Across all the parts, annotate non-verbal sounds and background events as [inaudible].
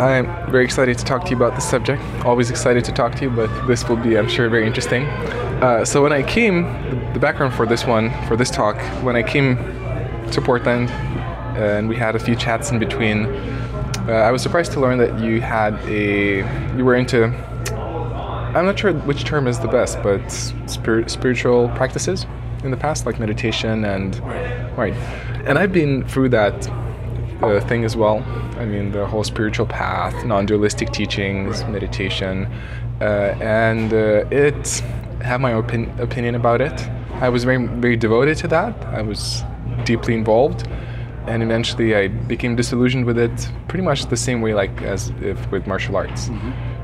I'm very excited to talk to you about this subject. Always excited to talk to you, but this will be, I'm sure, very interesting. Uh, so when I came, the background for this one, for this talk, when I came to Portland, and we had a few chats in between, uh, I was surprised to learn that you had a, you were into, I'm not sure which term is the best, but spir- spiritual practices in the past, like meditation and, right. And I've been through that uh, thing as well. I mean, the whole spiritual path, non-dualistic teachings, meditation, uh, and uh, it have my opin- opinion about it. I was very very devoted to that. I was deeply involved, and eventually I became disillusioned with it. Pretty much the same way, like as if with martial arts.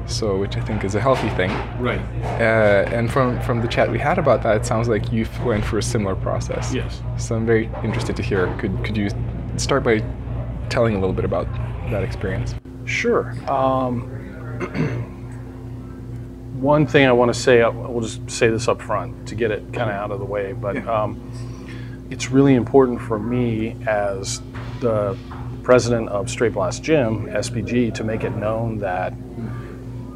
So, which I think is a healthy thing. Right. Uh, and from from the chat we had about that, it sounds like you went through a similar process. Yes. So I'm very interested to hear. Could could you start by telling a little bit about that experience? Sure. Um, [clears throat] one thing I want to say, I will just say this up front to get it kind of out of the way, but um, it's really important for me as the president of Straight Blast Gym, SBG, to make it known that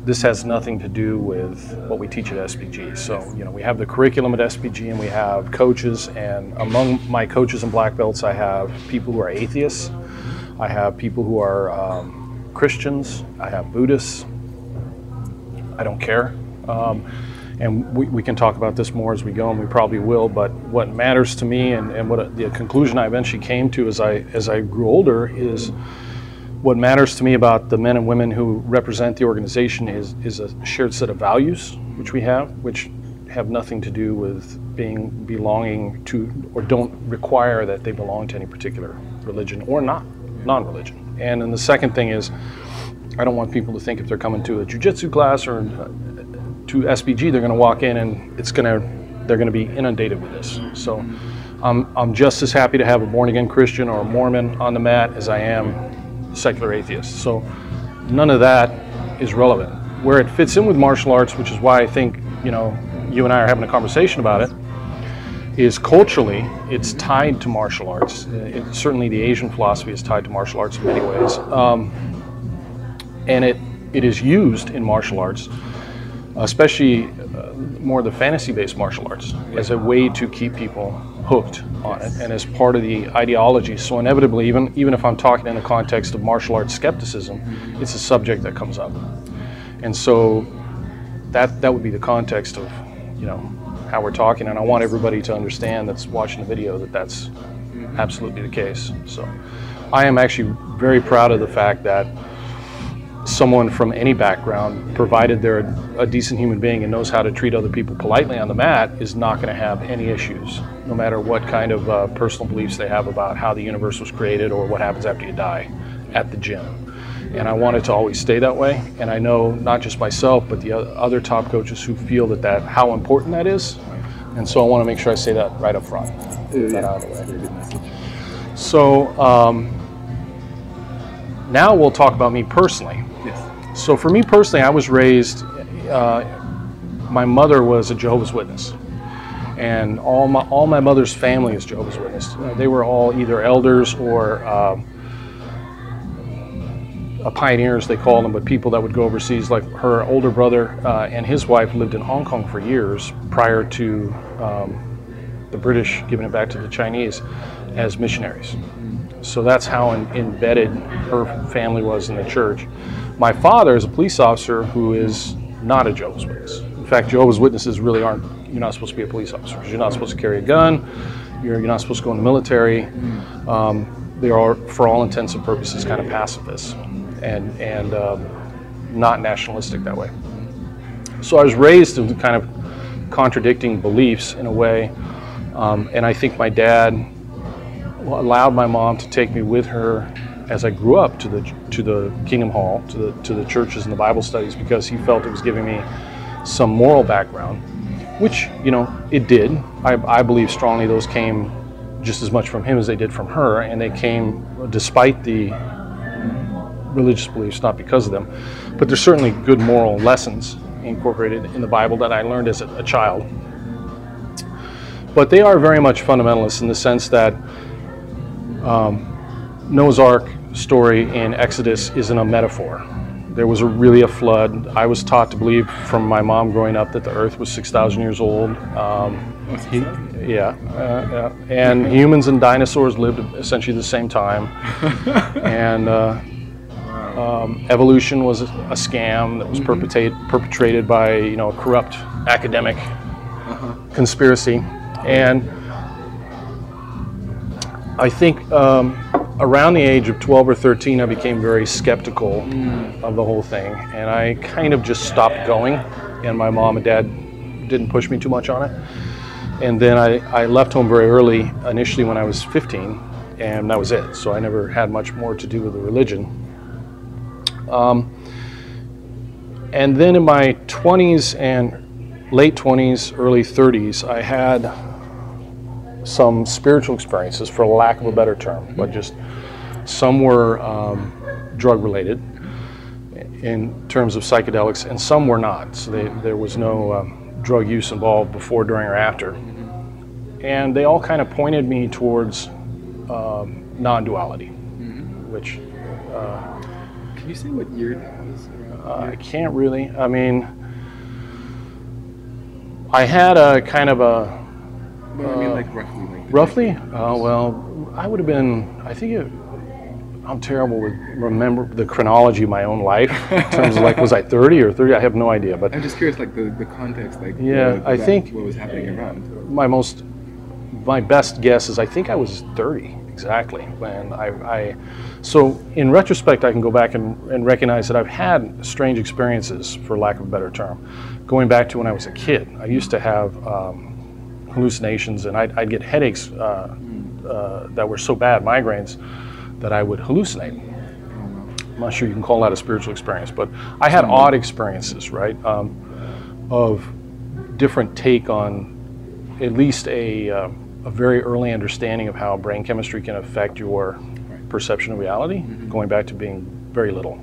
this has nothing to do with what we teach at SBG. So, you know, we have the curriculum at SBG and we have coaches, and among my coaches and black belts, I have people who are atheists, I have people who are um, Christians, I have Buddhists. I don't care. Um, and we, we can talk about this more as we go, and we probably will. But what matters to me, and, and what the conclusion I eventually came to as I as I grew older, is what matters to me about the men and women who represent the organization is is a shared set of values, which we have, which have nothing to do with being belonging to or don't require that they belong to any particular religion or not non-religion. And then the second thing is, I don't want people to think if they're coming to a jujitsu class or uh, to SBG, they're going to walk in and it's going to they're going to be inundated with this. So I'm, I'm just as happy to have a born again Christian or a Mormon on the mat as I am secular atheist. So none of that is relevant. Where it fits in with martial arts, which is why I think you know you and I are having a conversation about it, is culturally it's tied to martial arts. It, certainly, the Asian philosophy is tied to martial arts in many ways, um, and it it is used in martial arts, especially uh, more the fantasy-based martial arts, as a way to keep people hooked on it, and as part of the ideology. So inevitably, even even if I'm talking in the context of martial arts skepticism, it's a subject that comes up, and so that that would be the context of you know how we're talking, and I want everybody to understand that's watching the video that that's absolutely the case. So, I am actually very proud of the fact that someone from any background, provided they're a decent human being and knows how to treat other people politely on the mat, is not going to have any issues, no matter what kind of uh, personal beliefs they have about how the universe was created or what happens after you die at the gym. And I want it to always stay that way. And I know not just myself, but the other top coaches who feel that, that how important that is. And so I want to make sure I say that right up front. Get that out of the way. So um, now we'll talk about me personally. Yes. So for me personally, I was raised. Uh, my mother was a Jehovah's Witness, and all my all my mother's family is Jehovah's Witness. Uh, they were all either elders or um, uh, pioneers, they called them, but people that would go overseas. Like her older brother uh, and his wife lived in Hong Kong for years prior to um, the British giving it back to the Chinese as missionaries. So that's how in, embedded her family was in the church. My father is a police officer who is not a Jehovah's Witness. In fact, Jehovah's Witnesses really aren't, you're not supposed to be a police officer you're not supposed to carry a gun, you're, you're not supposed to go in the military. Um, they are, for all intents and purposes, kind of pacifists and, and um, not nationalistic that way. So I was raised in kind of contradicting beliefs in a way, um, and I think my dad allowed my mom to take me with her as I grew up to the to the Kingdom Hall, to the to the churches and the Bible studies, because he felt it was giving me some moral background, which you know it did. I, I believe strongly those came just as much from him as they did from her, and they came despite the religious beliefs, not because of them. But there's certainly good moral lessons incorporated in the Bible that I learned as a, a child. But they are very much fundamentalists in the sense that um, Noah's Ark story in Exodus isn't a metaphor. There was a, really a flood. I was taught to believe from my mom growing up that the earth was 6,000 years old. Um, he- yeah, uh, yeah. And humans and dinosaurs lived essentially the same time. [laughs] and uh, um, evolution was a, scam that was perpetrate, perpetrated by you know a corrupt academic conspiracy. And I think um, around the age of 12 or 13, I became very skeptical of the whole thing, and I kind of just stopped going. And my mom and dad didn't push me too much on it. And then I, I left home very early, initially when I was 15, and that was it. So I never had much more to do with the religion. Um, and then in my 20s and late 20s, early 30s, I had some spiritual experiences, for lack of a better term, but just some were um, drug related in terms of psychedelics, and some were not. So they, there was no um, drug use involved before, during, or after. And they all kind of pointed me towards um, non duality, which Can you say what year that was? uh, I can't really. I mean, I had a kind of a Well, I mean, like roughly, like roughly. Uh, well, I would have been. I think it, I'm terrible with remember the chronology of my own life in terms of like was I 30 or 30? I have no idea. But I'm just curious, like the, the context, like Yeah, what- I think- what was happening around. my most my best guess is I think I was 30 exactly. When I, I so in retrospect I can go back and, and recognize that I've had strange experiences for lack of a better term. Going back to when I was a kid I used to have um, hallucinations and I'd, I'd get headaches uh, uh, that were so bad migraines that I would hallucinate. I'm not sure you can call that a spiritual experience but I had odd experiences right um, of different take on at least a, uh, a very early understanding of how brain chemistry can affect your perception of reality, going back to being very little.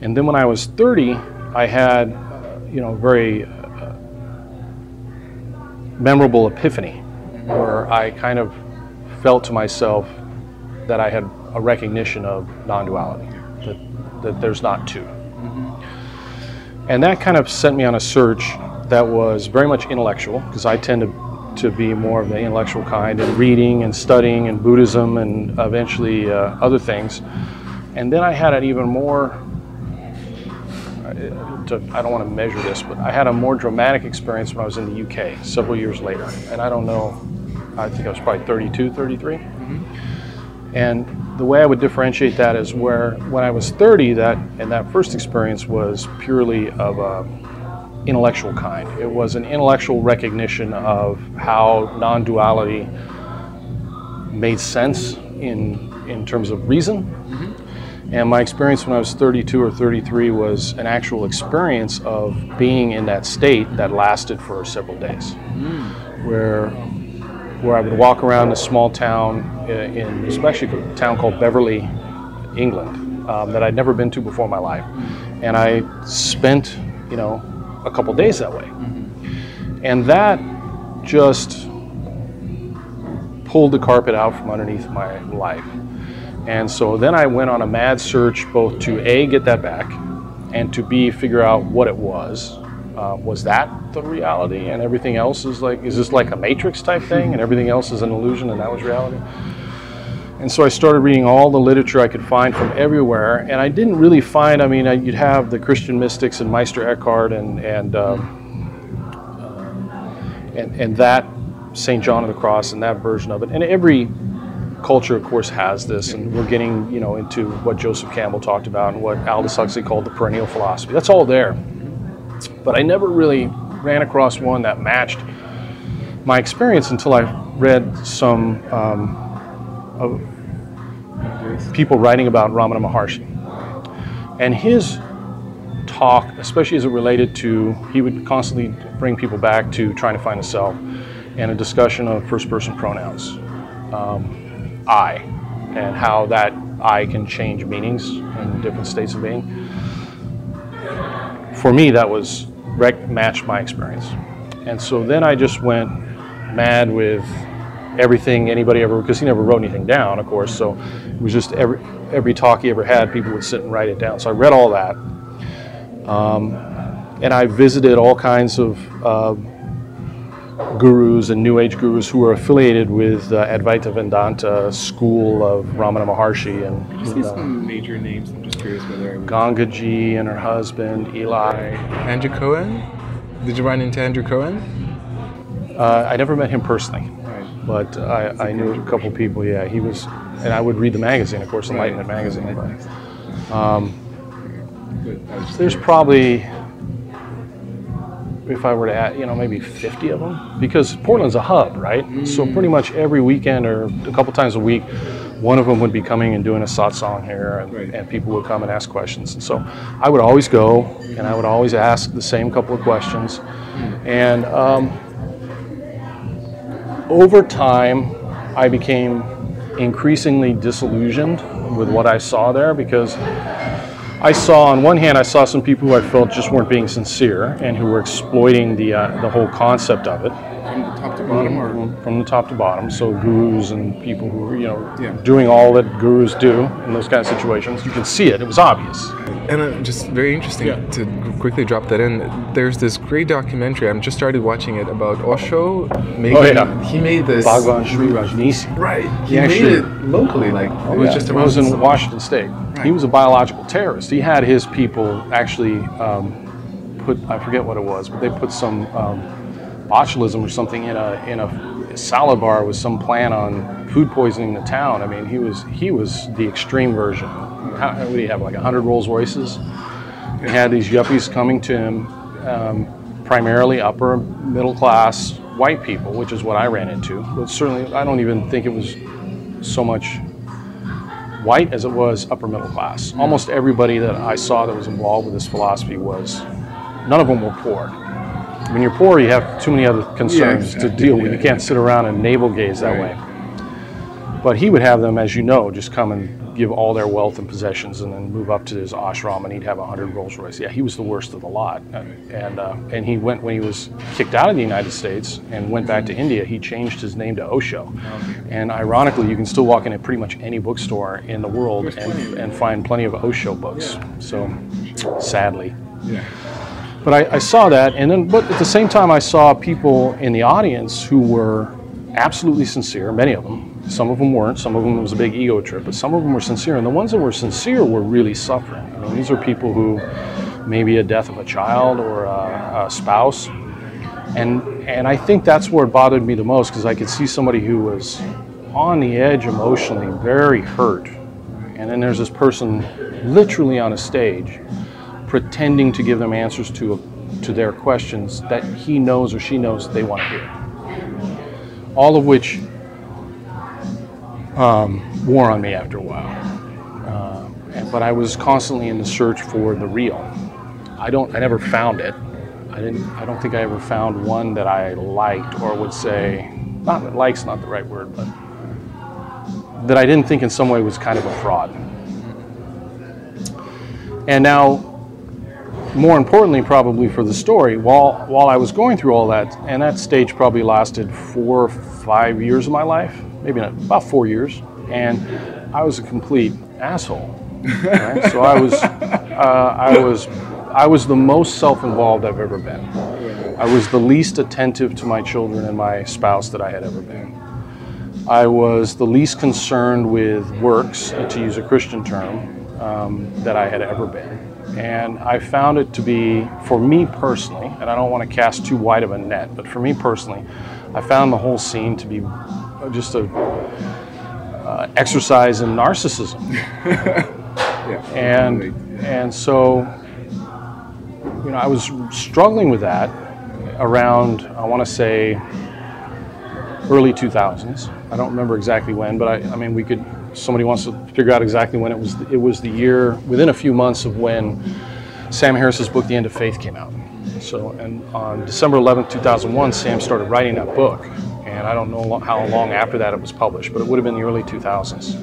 And then when I was 30, I had, uh, you know, a very uh, memorable epiphany where I kind of felt to myself that I had a recognition of non-duality, that, that there's not two. And that kind of sent me on a search that was very much intellectual, because I tend to, to be more of the intellectual kind and reading and studying and Buddhism and eventually uh, other things. And then I had an even more, to, I don't want to measure this, but I had a more dramatic experience when I was in the UK several years later. And I don't know, I think I was probably 32, 33. And the way I would differentiate that is where when I was 30, that and that first experience was purely of a intellectual kind. It was an intellectual recognition of how non-duality made sense in in terms of reason. And my experience when I was 32 or 33 was an actual experience of being in that state that lasted for several days, where where I would walk around a small town uh, in, especially a town called Beverley, England, um, that I'd never been to before in my life, and I spent, you know, a couple days that way, and that just pulled the carpet out from underneath my life. And so then I went on a mad search both to A, get that back, and to B, figure out what it was. Uh, was that the reality and everything else is like, is this like a matrix type thing and everything else is an illusion and that was reality? And so I started reading all the literature I could find from everywhere, and I didn't really find. I mean, I, you'd have the Christian mystics and Meister Eckhart and and um, uh, and and that Saint John of the Cross and that version of it. And every culture, of course, has this, and we're getting you know into what Joseph Campbell talked about and what Aldous Huxley called the perennial philosophy. That's all there, but I never really ran across one that matched my experience until I read some. Um, people writing about Ramana Maharshi. And his talk, especially as it related to, he would constantly bring people back to trying to find a self and a discussion of first person pronouns, um, I, and how that I can change meanings in different states of being. For me, that was matched my experience. And so then I just went mad with everything anybody ever because he never wrote anything down, of course. So it was just every every talk he ever had, people would sit and write it down. So I read all that, um, and I visited all kinds of. Uh, gurus and New Age gurus who were affiliated with uh, Advaita Vedanta school of Ramana Maharshi and you say some major names? I'm just curious whether I. Gangaji and her husband Eli. Andrew Cohen? Did you run into Andrew Cohen? Uh, I never met him personally. But I, I knew a couple people. Yeah, he was, and I would read the magazine, of course, Enlightenment magazine. But, um, But I was just there's probably, if I were to add, you know, maybe 50 of them, because Portland's a hub, right? So pretty much every weekend or a couple times a week, one of them would be coming and doing a satsang here, and, Right. and people would come and ask questions. And so I would always go, and I would always ask the same couple of questions. And um, over time, I became increasingly disillusioned with what I saw there because I saw, on one hand, I saw some people who I felt just weren't being sincere and who were exploiting the uh, the whole concept of it from the top to bottom, or from the top to bottom. So gurus and people who are you know, Yeah. doing all that gurus do in those kind of situations. You can see it; it was obvious. And uh, just very interesting Yeah. to quickly drop that in. There's this great documentary. I'm just started watching it about Osho. Making, Oh, yeah. He made this. Bhagwan Sri Rajneeshi. Right. He He made it locally. Like it was Yeah, just it was in some- Washington State. He was a biological terrorist. He had his people actually um, put I forget what it was, but they put some um, botulism or something in a in a salad bar with some plan on food poisoning the town. I mean, he was he was the extreme version. How, what do you have? Like hundred Rolls Royces. He had these yuppies coming to him, um, primarily upper middle class white people, which is what I ran into. But certainly, I don't even think it was so much white as it was upper middle class. Almost everybody that I saw that was involved with this philosophy was, none of them were poor. When you're poor, you have too many other concerns to exactly. deal with. Yeah, You can't sit around and navel gaze that Right. way. But he would have them, as you know, just come and give all their wealth and possessions, and then move up to his ashram, and he'd have a hundred Rolls Royce. Yeah, he was the worst of the lot. And uh, and he went when he was kicked out of the United States and went back to India. He changed his name to Osho. And ironically, you can still walk into pretty much any bookstore in the world There's plenty of and, and find plenty of Osho books. So, sadly. Yeah. But I, I saw that, and then, but at the same time, I saw people in the audience who were absolutely sincere. Many of them. Some of them weren't. Some of them was a big ego trip, but some of them were sincere. And the ones that were sincere were really suffering. I mean, these are people who maybe a death of a child or a, a spouse, and and I think that's where it bothered me the most because I could see somebody who was on the edge emotionally, very hurt, and then there's this person literally on a stage pretending to give them answers to to their questions that he knows or she knows they want to hear. All of which um, wore on me after a while. Uh, but I was constantly in the search for the real. I don't. I never found it. I didn't. I don't think I ever found one that I liked or would say. Not that likes not the right word, but that I didn't think in some way was kind of a fraud. And now more importantly, probably for the story, while while I was going through all that, and that stage probably lasted four, or five years of my life, maybe not, about four years, and I was a complete asshole. Right? so I was, uh, I was, I was the most self-involved I've ever been. I was the least attentive to my children and my spouse that I had ever been. I was the least concerned with works, to use a Christian term, um, that I had ever been. And I found it to be, for me personally, and I don't want to cast too wide of a net, but for me personally, I found the whole scene to be just a uh, exercise in narcissism. [laughs] Yeah. And and so, you know, I was struggling with that around, I want to say, early 2000s. I don't remember exactly when, but I, I mean, we could. Somebody wants to figure out exactly when it was. It was the year within a few months of when Sam Harris's book, The End of Faith, came out. So, and on December 11th, 2001, Sam started writing that book, and I don't know how long after that it was published, but it would have been the early 2000s.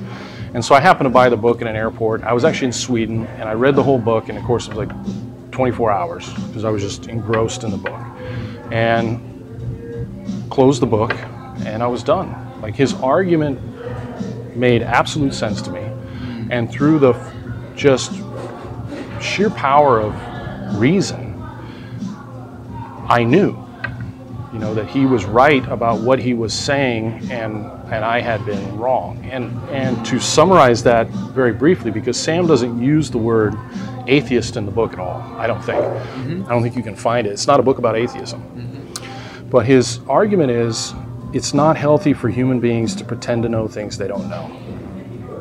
And so I happened to buy the book in an airport. I was actually in Sweden, and I read the whole book, and of course was like 24 hours because I was just engrossed in the book, and closed the book, and I was done. Like his argument made absolute sense to me, and through the just sheer power of reason, I knew, you know, that he was right about what he was saying, and and I had been wrong. And and to summarize that very briefly, because Sam doesn't use the word atheist in the book at all. I don't think. Mm-hmm. I don't think you can find it. It's not a book about atheism. Mm-hmm. But his argument is it's not healthy for human beings to pretend to know things they don't know.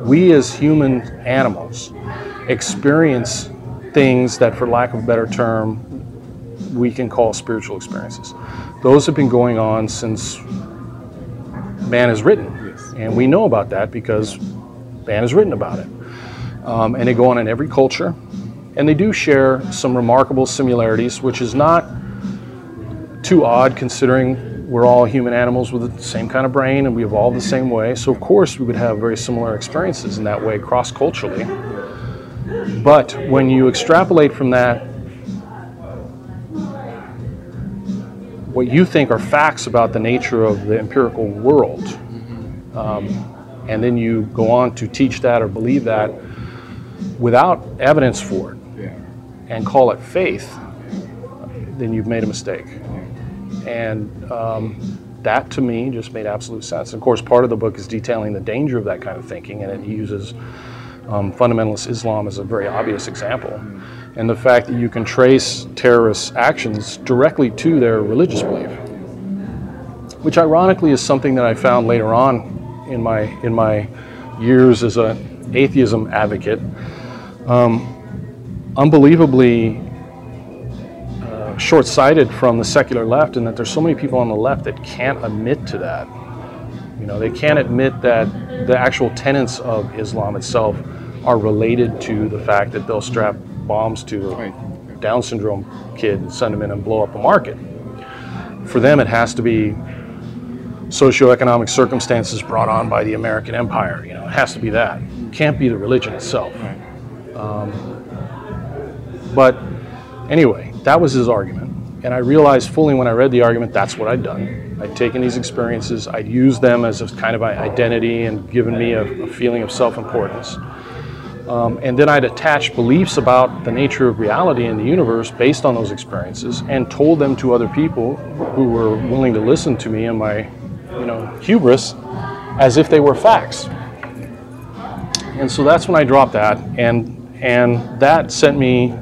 We as human animals experience things that, for lack of a better term, we can call spiritual experiences. Those have been going on since man has written. And we know about that because man has written about it. Um, and they go on in every culture. And they do share some remarkable similarities, which is not too odd considering we're all human animals with the same kind of brain and we evolve the same way. So, of course, we would have very similar experiences in that way cross culturally. But when you extrapolate from that, what you think are facts about the nature of the empirical world, um, and then you go on to teach that or believe that without evidence for it and call it faith, then you've made a mistake. And um, that to me just made absolute sense. Of course, part of the book is detailing the danger of that kind of thinking, and it uses um, fundamentalist Islam as a very obvious example. And the fact that you can trace terrorist actions directly to their religious belief, which ironically is something that I found later on in my in my years as an atheism advocate. Um, unbelievably uh, short-sighted from the secular left, and that there's so many people on the left that can't admit to that. You know, they can't admit that the actual tenets of Islam itself are related to the fact that they'll strap bombs to a Down syndrome kid and send him in and blow up a market. For them, it has to be socioeconomic circumstances brought on by the American empire. You know, it has to be that. It can't be the religion itself. Um, but anyway, that was his argument. And I realized fully when I read the argument that's what I'd done. I'd taken these experiences, I'd used them as a kind of identity and given me a, a feeling of self importance. Um, and then I'd attached beliefs about the nature of reality in the universe based on those experiences and told them to other people who were willing to listen to me and my you know, hubris as if they were facts. And so that's when I dropped that, and and that sent me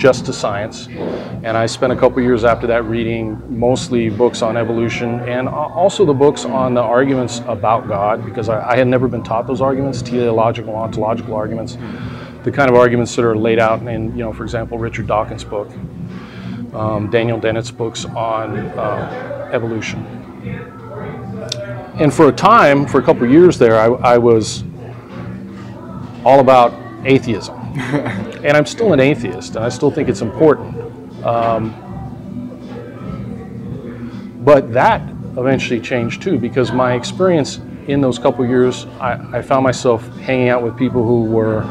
just to science. And I spent a couple years after that reading mostly books on evolution and also the books on the arguments about God, because I, I had never been taught those arguments, teleological, ontological arguments, the kind of arguments that are laid out in, you know, for example, Richard Dawkins' book, um, Daniel Dennett's books on uh, evolution. And for a time, for a couple years there, I, I was all about atheism. [laughs] and I'm still an atheist, and I still think it's important. Um, but that eventually changed too, because my experience in those couple years, I, I found myself hanging out with people who were,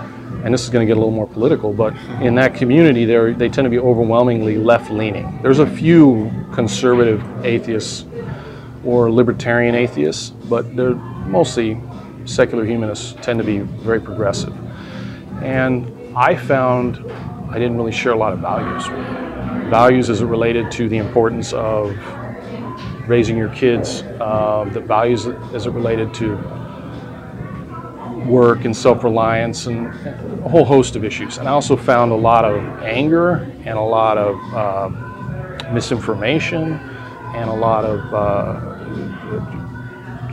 and this is going to get a little more political, but in that community, they they tend to be overwhelmingly left-leaning. There's a few conservative atheists or libertarian atheists, but they're mostly secular humanists tend to be very progressive. And I found I didn't really share a lot of values. Values as it related to the importance of raising your kids, uh, the values as it related to work and self-reliance and a whole host of issues. And I also found a lot of anger and a lot of uh, misinformation and a lot of uh,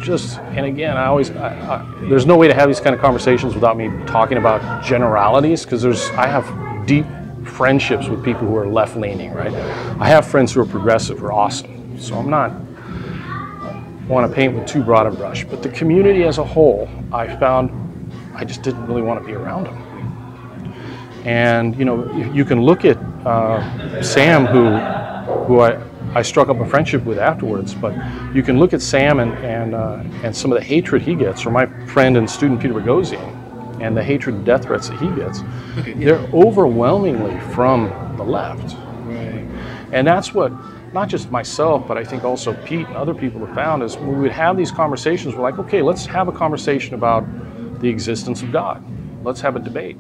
just and again i always I, I, there's no way to have these kind of conversations without me talking about generalities because there's i have deep friendships with people who are left leaning right? I have friends who are progressive who are awesome so i'm not want to paint with too broad a brush but the community as a whole i found i just didn't really want to be around them and you know you, you can look at uh, sam who who i I struck up a friendship with afterwards. But you can look at Sam and and, uh, and some of the hatred he gets, or my friend and student Peter Boghossian, and the hatred and death threats that he gets. They're overwhelmingly from the left, Right. and that's what not just myself, but I think also Pete and other people have found is when we would have these conversations, we're like, okay, let's have a conversation about the existence of God. Let's have a debate.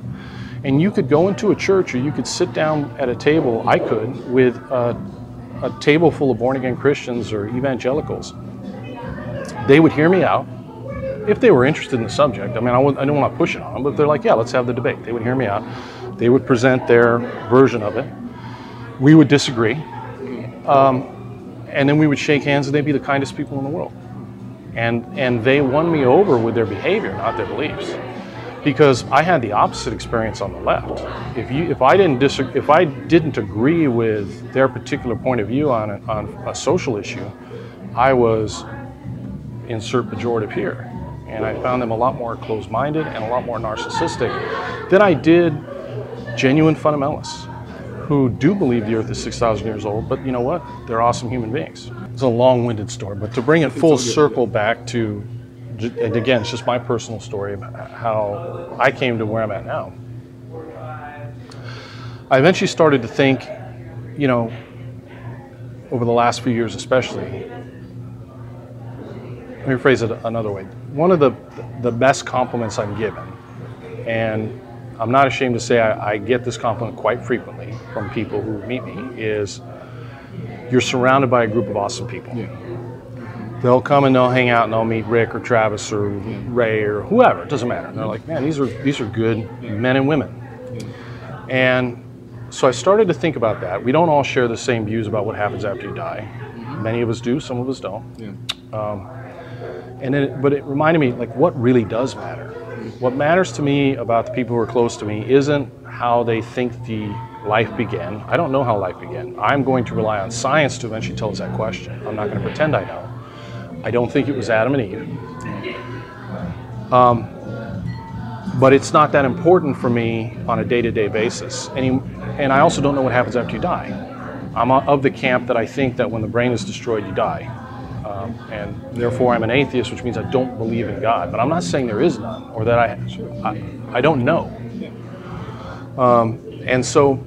And you could go into a church or you could sit down at a table, I could, with a, a table full of born again Christians or evangelicals. They would hear me out if they were interested in the subject. I mean, I, I don't want to push it on them, but they're like, yeah, let's have the debate. They would hear me out. They would present their version of it. We would disagree. Um, and then we would shake hands and they'd be the kindest people in the world. And, and they won me over with their behavior, not their beliefs. Because I had the opposite experience on the left. If, you, if, I, didn't disagree, if I didn't agree with their particular point of view on a, on a social issue, I was, insert pejorative here, and I found them a lot more closed minded and a lot more narcissistic than I did genuine fundamentalists who do believe the earth is 6,000 years old, but you know what? They're awesome human beings. It's a long winded story, but to bring it full circle back to, and again, it's just my personal story of how I came to where I'm at now. I eventually started to think, you know, over the last few years especially, let me phrase it another way. One of the, the best compliments I'm given, and I'm not ashamed to say I, I, get this compliment quite frequently from people who meet me, is you're surrounded by a group of awesome people. Yeah. They'll come and they'll hang out and they'll meet Rick or Travis or Ray or whoever. It doesn't matter. And they're like, man, these are these are good men and women. And so I started to think about that. We don't all share the same views about what happens after you die. Many of us do. Some of us don't. Yeah. Um, and it, but it reminded me like what really does matter. What matters to me about the people who are close to me isn't how they think the life began. I don't know how life began. I'm going to rely on science to eventually tell us that question. I'm not going to pretend I know. I don't think it was Adam and Eve. Um, but it's not that important for me on a day-to-day basis. And, he, and I also don't know what happens after you die. I'm of the camp that I think that when the brain is destroyed, you die. Um, and therefore, I'm an atheist, which means I don't believe in God. But I'm not saying there is none or that I, I, I don't know. Um, and so,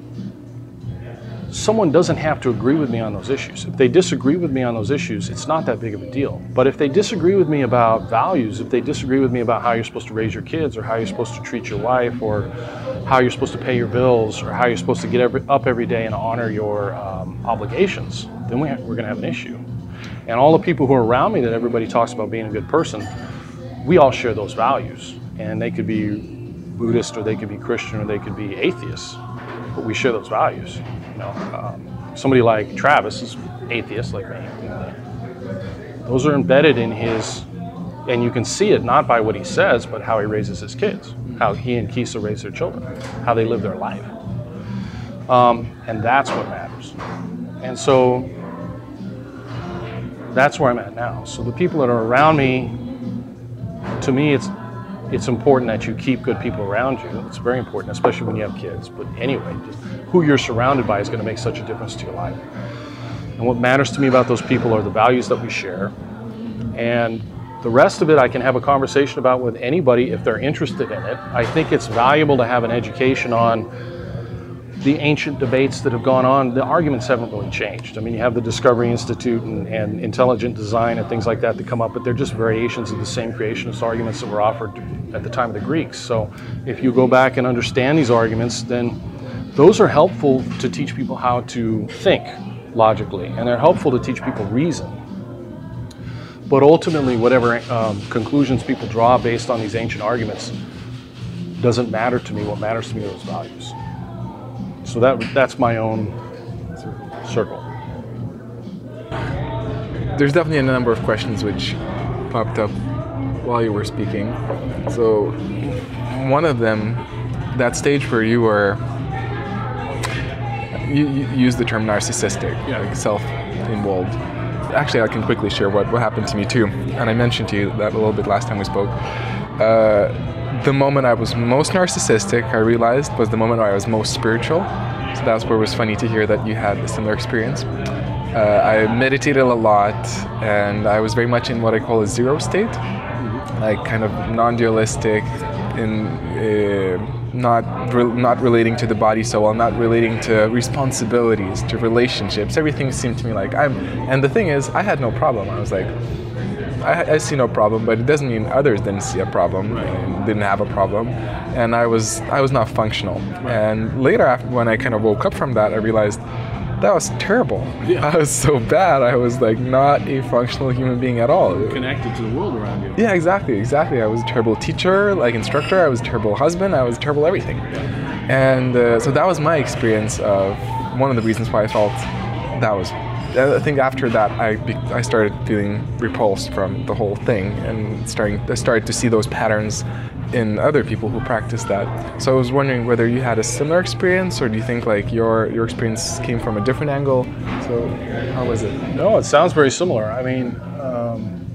someone doesn't have to agree with me on those issues. If they disagree with me on those issues, it's not that big of a deal. But if they disagree with me about values, if they disagree with me about how you're supposed to raise your kids, or how you're supposed to treat your wife, or how you're supposed to pay your bills, or how you're supposed to get every, up every day and honor your um, obligations, then we, we're going to have an issue. And all the people who are around me that everybody talks about being a good person, we all share those values. And they could be Buddhist or they could be Christian or they could be atheists, but we share those values. Know, um, somebody like Travis is atheist like me. Those are embedded in his, and you can see it not by what he says, but how he raises his kids, how he and Kisa raise their children, how they live their life. Um, and that's what matters. And so that's where I'm at now. So the people that are around me, to me, it's it's important that you keep good people around you. It's very important, especially when you have kids. But anyway, who you're surrounded by is going to make such a difference to your life. And what matters to me about those people are the values that we share. And the rest of it, I can have a conversation about with anybody if they're interested in it. I think it's valuable to have an education on the ancient debates that have gone on, the arguments haven't really changed. I mean, you have the Discovery Institute and, and intelligent design and things like that that come up, but they're just variations of the same creationist arguments that were offered at the time of the Greeks. So if you go back and understand these arguments, then those are helpful to teach people how to think logically, and they're helpful to teach people reason. But ultimately, whatever um, conclusions people draw based on these ancient arguments doesn't matter to me. What matters to me are those values. So that that's my own circle. There's definitely a number of questions which popped up while you were speaking. So one of them, that stage where you were, you, you use the term narcissistic, yeah. like self-involved. Actually, I can quickly share what, what happened to me too, and I mentioned to you that a little bit last time we spoke. Uh, the moment I was most narcissistic, I realized, was the moment where I was most spiritual. So that's where it was funny to hear that you had a similar experience. Uh, I meditated a lot, and I was very much in what I call a zero state, like kind of non-dualistic, in uh, not re- not relating to the body so well, not relating to responsibilities, to relationships. Everything seemed to me like I'm. And the thing is, I had no problem. I was like, I, I see no problem, but it doesn't mean others didn't see a problem, and didn't have a problem, and I was I was not functional. And later, after when I kind of woke up from that, I realized that was terrible. Yeah. [laughs] I was so bad. I was like not a functional human being at all. Connected to the world around you. Yeah, exactly, exactly. I was a terrible teacher, like instructor. I was a terrible husband. I was terrible everything. And uh, so that was my experience of one of the reasons why I felt that was. I think after that, I, I started feeling repulsed from the whole thing and starting I started to see those patterns in other people who practice that. So I was wondering whether you had a similar experience, or do you think like your your experience came from a different angle? So how was it? No, it sounds very similar. I mean, um,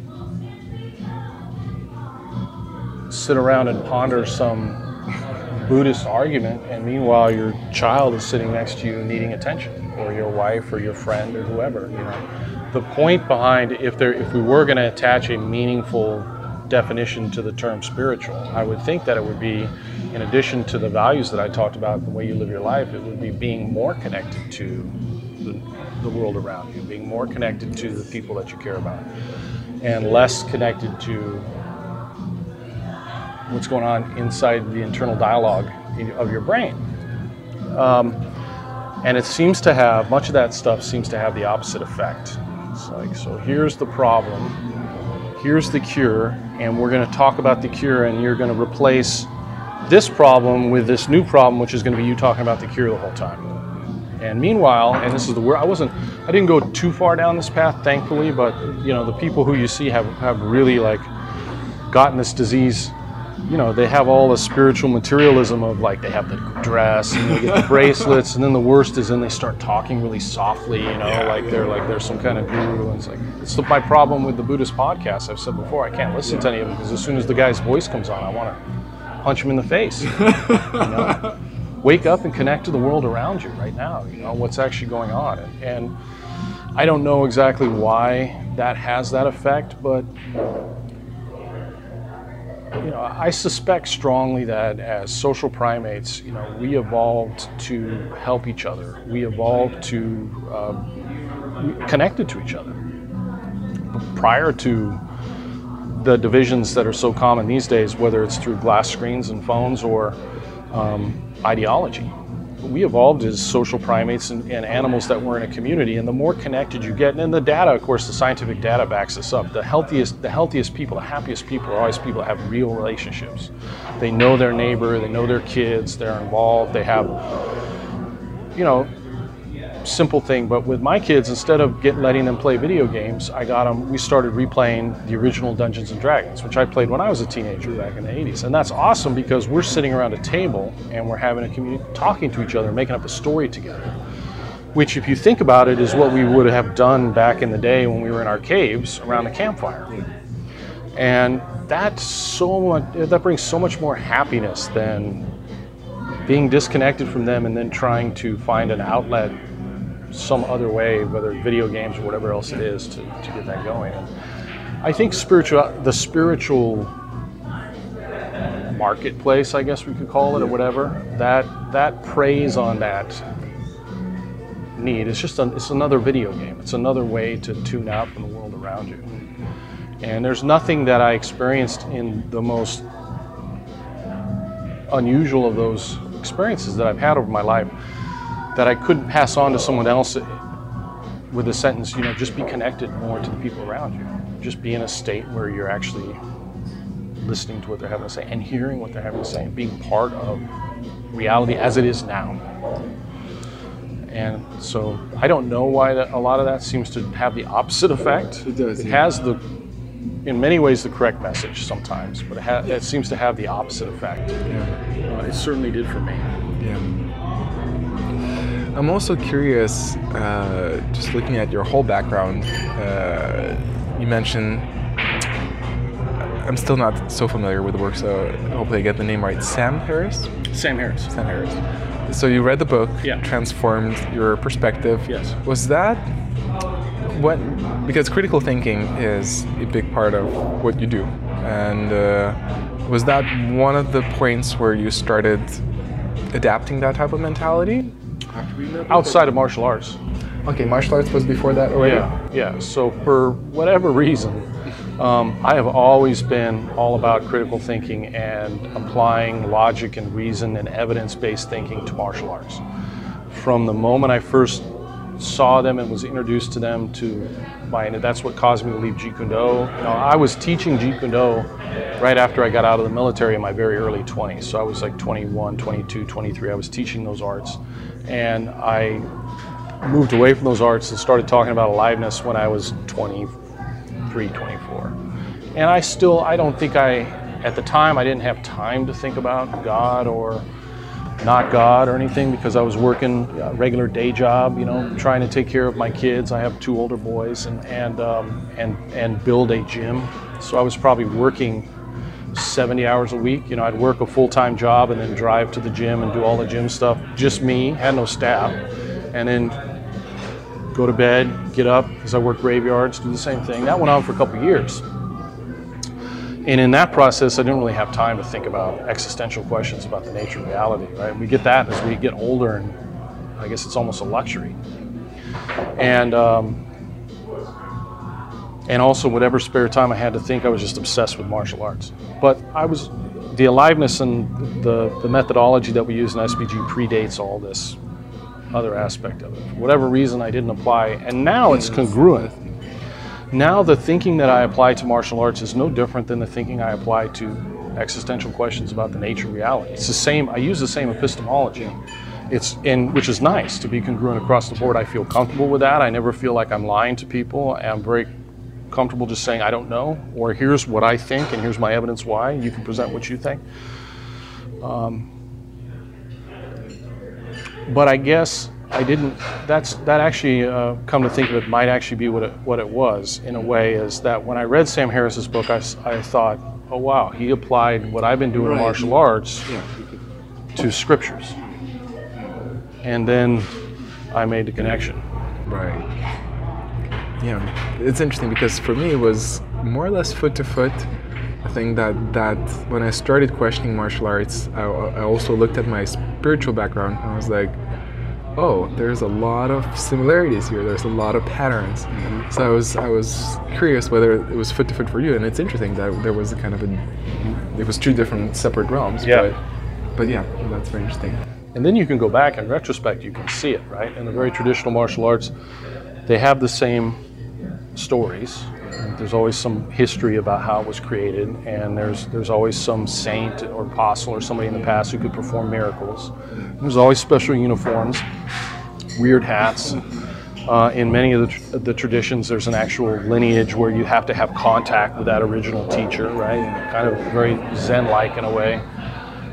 sit around and ponder some Buddhist argument, and meanwhile your child is sitting next to you needing attention, or your wife, or your friend, or whoever. You know, the point behind if there, if we were going to attach a meaningful definition to the term spiritual, I would think that it would be, in addition to the values that I talked about, the way you live your life, it would be being more connected to the, the world around you, being more connected to the people that you care about, and less connected to what's going on inside the internal dialogue of your brain. Um, and it seems to have, much of that stuff seems to have the opposite effect. It's like, so here's the problem, here's the cure, and we're going to talk about the cure, and you're going to replace this problem with this new problem, which is going to be you talking about the cure the whole time. And meanwhile, and this is the word I wasn't, I didn't go too far down this path, thankfully, but you know, the people who you see have, have really like gotten this disease. You know, they have all the spiritual materialism of like they have the dress and they get the bracelets, and then the worst is then they start talking really softly. You know, like they're like they're some kind of guru. And it's like it's my problem with the Buddhist podcast. I've said before, I can't listen to any of them because as soon as the guy's voice comes on, I want to punch him in the face. [laughs] you know? Wake up and connect to the world around you right now. You know what's actually going on, and, and I don't know exactly why that has that effect, but you know, I suspect strongly that as social primates, you know, we evolved to help each other. We evolved to uh, connected to each other. Prior to the divisions that are so common these days, whether it's through glass screens and phones or um, ideology, we evolved as social primates and, and, animals that were in a community. And the more connected you get, and the data, of course, the scientific data backs this up. The healthiest, the healthiest people, the happiest people are always people that have real relationships. They know their neighbor, they know their kids, they're involved, they have, you know, simple thing. But with my kids, instead of get, letting them play video games, I got them. We started replaying the original Dungeons and Dragons, which I played when I was a teenager back in the '80s, and that's awesome because we're sitting around a table and we're having a community, talking to each other, making up a story together. Which, if you think about it, is what we would have done back in the day when we were in our caves around the campfire. And that's so much. That brings so much more happiness than being disconnected from them and then trying to find an outlet some other way, whether video games or whatever else it is, to, to get that going. And I think spiritual, the spiritual marketplace, I guess we could call it, or whatever, that that preys on that need. It's just a, it's another video game. It's another way to tune out from the world around you. And there's nothing that I experienced in the most unusual of those experiences that I've had over my life that I couldn't pass on to someone else with a sentence, you know, just be connected more to the people around you. Just be in a state where you're actually listening to what they're having to say and hearing what they're having to say and being part of reality as it is now. And so I don't know why that, a lot of that seems to have the opposite effect. It does, It yeah. has the, in many ways, the correct message sometimes, but it, ha- it seems to have the opposite effect. Yeah. Uh, it certainly did for me. Yeah. I'm also curious, uh, just looking at your whole background. Uh, you mentioned, I'm still not so familiar with the work, so hopefully I get the name right. Sam Harris? Sam Harris. Sam Harris. So you read the book, Yeah. transformed your perspective. Yes. Was that what? Because critical thinking is a big part of what you do, and uh, was that one of the points where you started adapting that type of mentality? Outside of martial arts. Okay, martial arts was before that already? Yeah, yeah. So for whatever reason, um, I have always been all about critical thinking and applying logic and reason and evidence-based thinking to martial arts. From the moment I first saw them and was introduced to them to my, that's what caused me to leave Jeet Kune Do. You know, I was teaching Jeet Kune Do right after I got out of the military in my very early 20s. So I was like 21, 22, 23. I was teaching those arts. And I moved away from those arts and started talking about aliveness when I was 23, 24. And I still, I don't think I, at the time, I didn't have time to think about God or not God or anything because I was working a regular day job, you know, trying to take care of my kids. I have two older boys and, and, um, and, and build a gym. So I was probably working 70 hours a week. You know, I'd work a full time job and then drive to the gym and do all the gym stuff. Just me, had no staff. And then go to bed, get up, because I work graveyards, do the same thing. That went on for a couple years. And in that process, I didn't really have time to think about existential questions about the nature of reality, right? We get that as we get older, and I guess it's almost a luxury. And um, and also whatever spare time I had to think, I was just obsessed with martial arts. But I was the aliveness and the, the methodology that we use in SBG predates all this other aspect of it. For whatever reason, I didn't apply, and now it's congruent. Now the thinking that I apply to martial arts is no different than the thinking I apply to existential questions about the nature of reality. It's the same. I use the same epistemology. It's in which is nice to be congruent across the board. I feel comfortable with that. I never feel like I'm lying to people. I'm very comfortable just saying I don't know, or here's what I think, and here's my evidence why. You can present what you think. Um, but I guess I didn't. That's that actually. Uh, come to think of it, might actually be what it what it was in a way. Is that when I read Sam Harris's book, I, I thought, oh wow, he applied what I've been doing in martial arts to scriptures, and then I made the connection. Right. Yeah, it's interesting because for me it was more or less foot to foot. I think that that when I started questioning martial arts, I, I also looked at my spiritual background and I was like, oh, there's a lot of similarities here. There's a lot of patterns. Mm-hmm. So I was I was curious whether it was foot to foot for you, and it's interesting that there was a kind of a it was two different separate realms. Yeah. But, but yeah, that's very interesting. And then you can go back in retrospect, you can see it, right? In the very traditional martial arts, they have the same stories. There's always some history about how it was created, and there's there's always some saint or apostle or somebody in the past who could perform miracles. There's always special uniforms, weird hats. Uh, in many of the, tr- the traditions, there's an actual lineage where you have to have contact with that original teacher, right? Kind of very Zen-like in a way.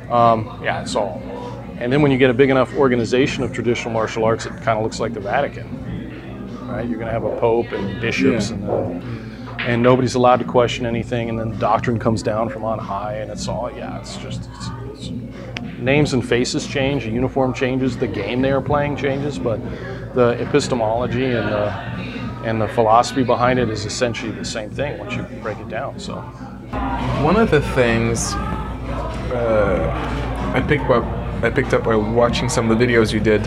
Um, yeah, it's all. And then when you get a big enough organization of traditional martial arts, it kind of looks like the Vatican right? You're going to have a pope and bishops, yeah. and then, and nobody's allowed to question anything, and then doctrine comes down from on high, and it's all yeah, it's just it's, it's, names and faces change, the uniform changes, the game they are playing changes, but the epistemology and the and the philosophy behind it is essentially the same thing once you break it down. So, one of the things uh, I picked up I picked up while watching some of the videos you did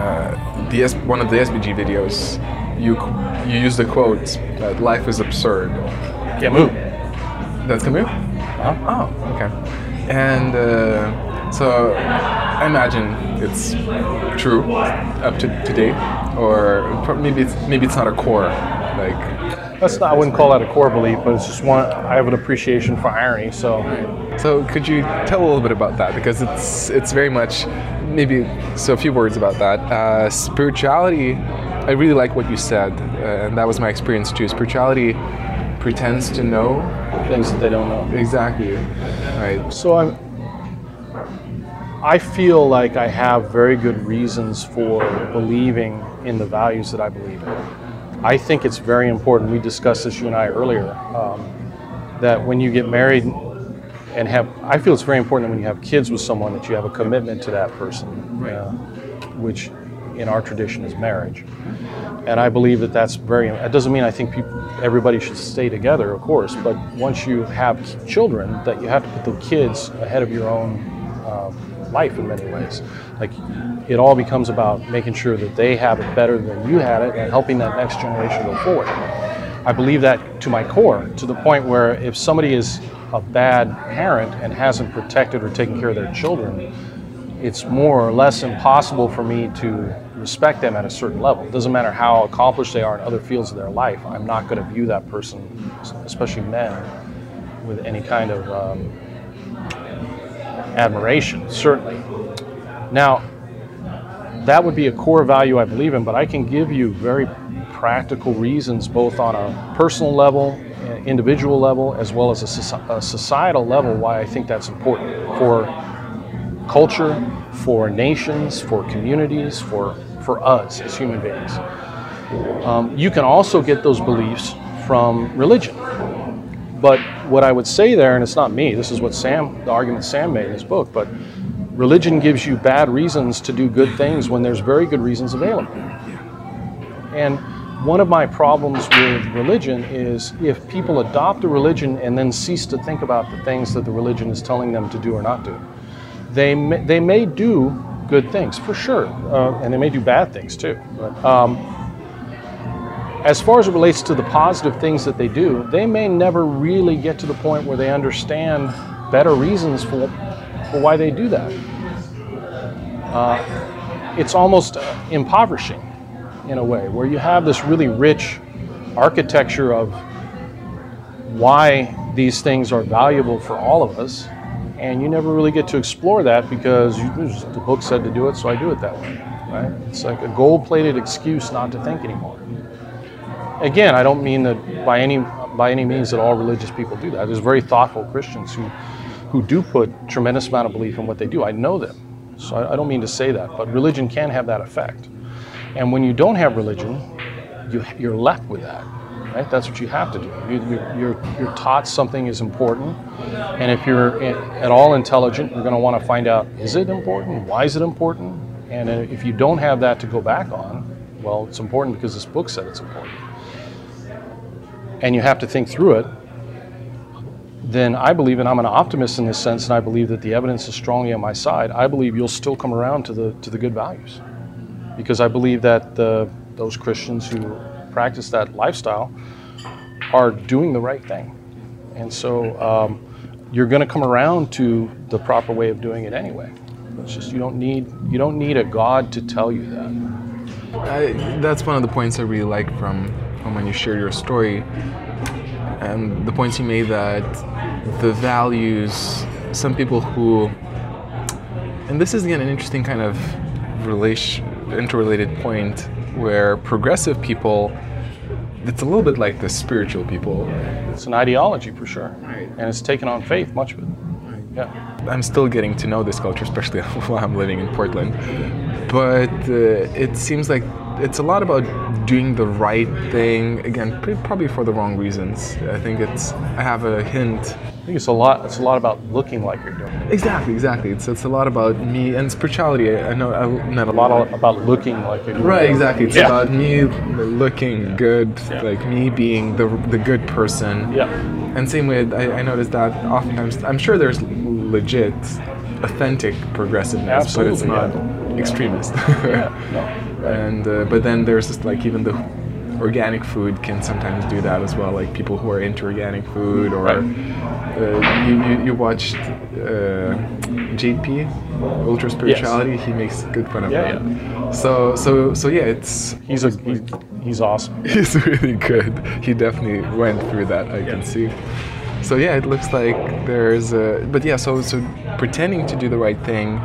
uh, the S- one of the SBG videos, you you use the quote that life is absurd. Camus. That's Camus. Uh-huh. Oh, okay. And uh, so I imagine it's true up to today, or maybe it's maybe it's not a core like. That's not. I wouldn't call that a core belief, but it's just one. I have an appreciation for irony, so. So could you tell a little bit about that because it's it's very much maybe so a few words about that. Uh, spirituality, I really like what you said, uh, and that was my experience too. Spirituality pretends to know things that they don't know. Exactly. Right. So I'm. I feel like I have very good reasons for believing in the values that I believe in. I think it's very important. We discussed this, you and I, earlier, um, that when you get married, and have I feel it's very important that when you have kids with someone that you have a commitment to that person, right. uh, which in our tradition is marriage. And I believe that that's very, it doesn't mean I think people, everybody should stay together, of course, but once you have children, that you have to put the kids ahead of your own uh, life in many ways. Like it all becomes about making sure that they have it better than you had it and helping that next generation go forward. I believe that to my core, to the point where if somebody is a bad parent and hasn't protected or taken care of their children, it's more or less impossible for me to respect them at a certain level. It doesn't matter how accomplished they are in other fields of their life. I'm not going to view that person, especially men, with any kind of um, admiration, certainly. Now, that would be a core value I believe in, but I can give you very practical reasons, both on a personal level, individual level, as well as a, societal level, why I think that's important for culture, for nations, for communities, for, for us as human beings. Um, you can also get those beliefs from religion. But what I would say there, and it's not me, this is what Sam, the argument Sam made in his book, but religion gives you bad reasons to do good things when there's very good reasons available. And one of my problems with religion is if people adopt a religion and then cease to think about the things that the religion is telling them to do or not do, they may, they may do good things for sure, uh, and they may do bad things too. But um, as far as it relates to the positive things that they do, they may never really get to the point where they understand better reasons for, for why they do that. Uh, it's almost uh, impoverishing in a way, where you have this really rich architecture of why these things are valuable for all of us, and you never really get to explore that because you, the book said to do it, so I do it that way. Right? It's like a gold-plated excuse not to think anymore. Again, I don't mean that by any by any means that all religious people do that. There's very thoughtful Christians who who do put tremendous amount of belief in what they do. I know them, so I, I don't mean to say that, but religion can have that effect. And when you don't have religion, you, you're left with that right? That's what you have to do. You, you're, you're taught something is important, and if you're eh, at all intelligent, you're going to want to find out is it important? Why is it important? And eh, if you don't have that to go back on, well, it's important because this book said it's important. And you have to think through it. Then I believe, and I'm an optimist in this sense, and I believe that the evidence is strongly on my side. I believe you'll still come around to the to the good values, because I believe that the, those Christians who practice that lifestyle are doing the right thing. And so um, you're going to come around to the proper way of doing it anyway. It's just you don't need you don't need a God to tell you that. I, that's one of the points I really like from, from when you shared your story, and the points you made that the values, some people who, and this is again an interesting kind of relation interrelated point where progressive people it's a little bit like the spiritual people. It's an ideology for sure, right. and it's taken on faith, much of it. Right. Yeah. I'm still getting to know this culture, especially [laughs] while I'm living in Portland. But uh, it seems like it's a lot about doing the right thing. Again, probably for the wrong reasons. I think it's. I have a hint. I think it's a lot. It's a lot about looking like you're doing. It. Exactly, exactly. It's it's a lot about me and spirituality. I know I not a lot of, about looking like you're doing. Right, exactly. It's yeah. about me looking yeah. good, yeah. like me being the the good person. Yeah. And same way, I, I noticed that oftentimes. I'm sure there's legit, authentic progressiveness, Absolutely, but it's not extremist. yeah. [laughs] No. And uh, but then there's just like even the organic food can sometimes do that as well. Like people who are into organic food, or right. uh, you, you, you, watched uh, JP Ultra Spirituality. Yes. He makes good fun of yeah, that. Yeah. So so so yeah, it's he's a he's, he's awesome. [laughs] He's really good. He definitely went through that. I yeah. can see. So yeah, it looks like there's a but yeah. So so pretending to do the right thing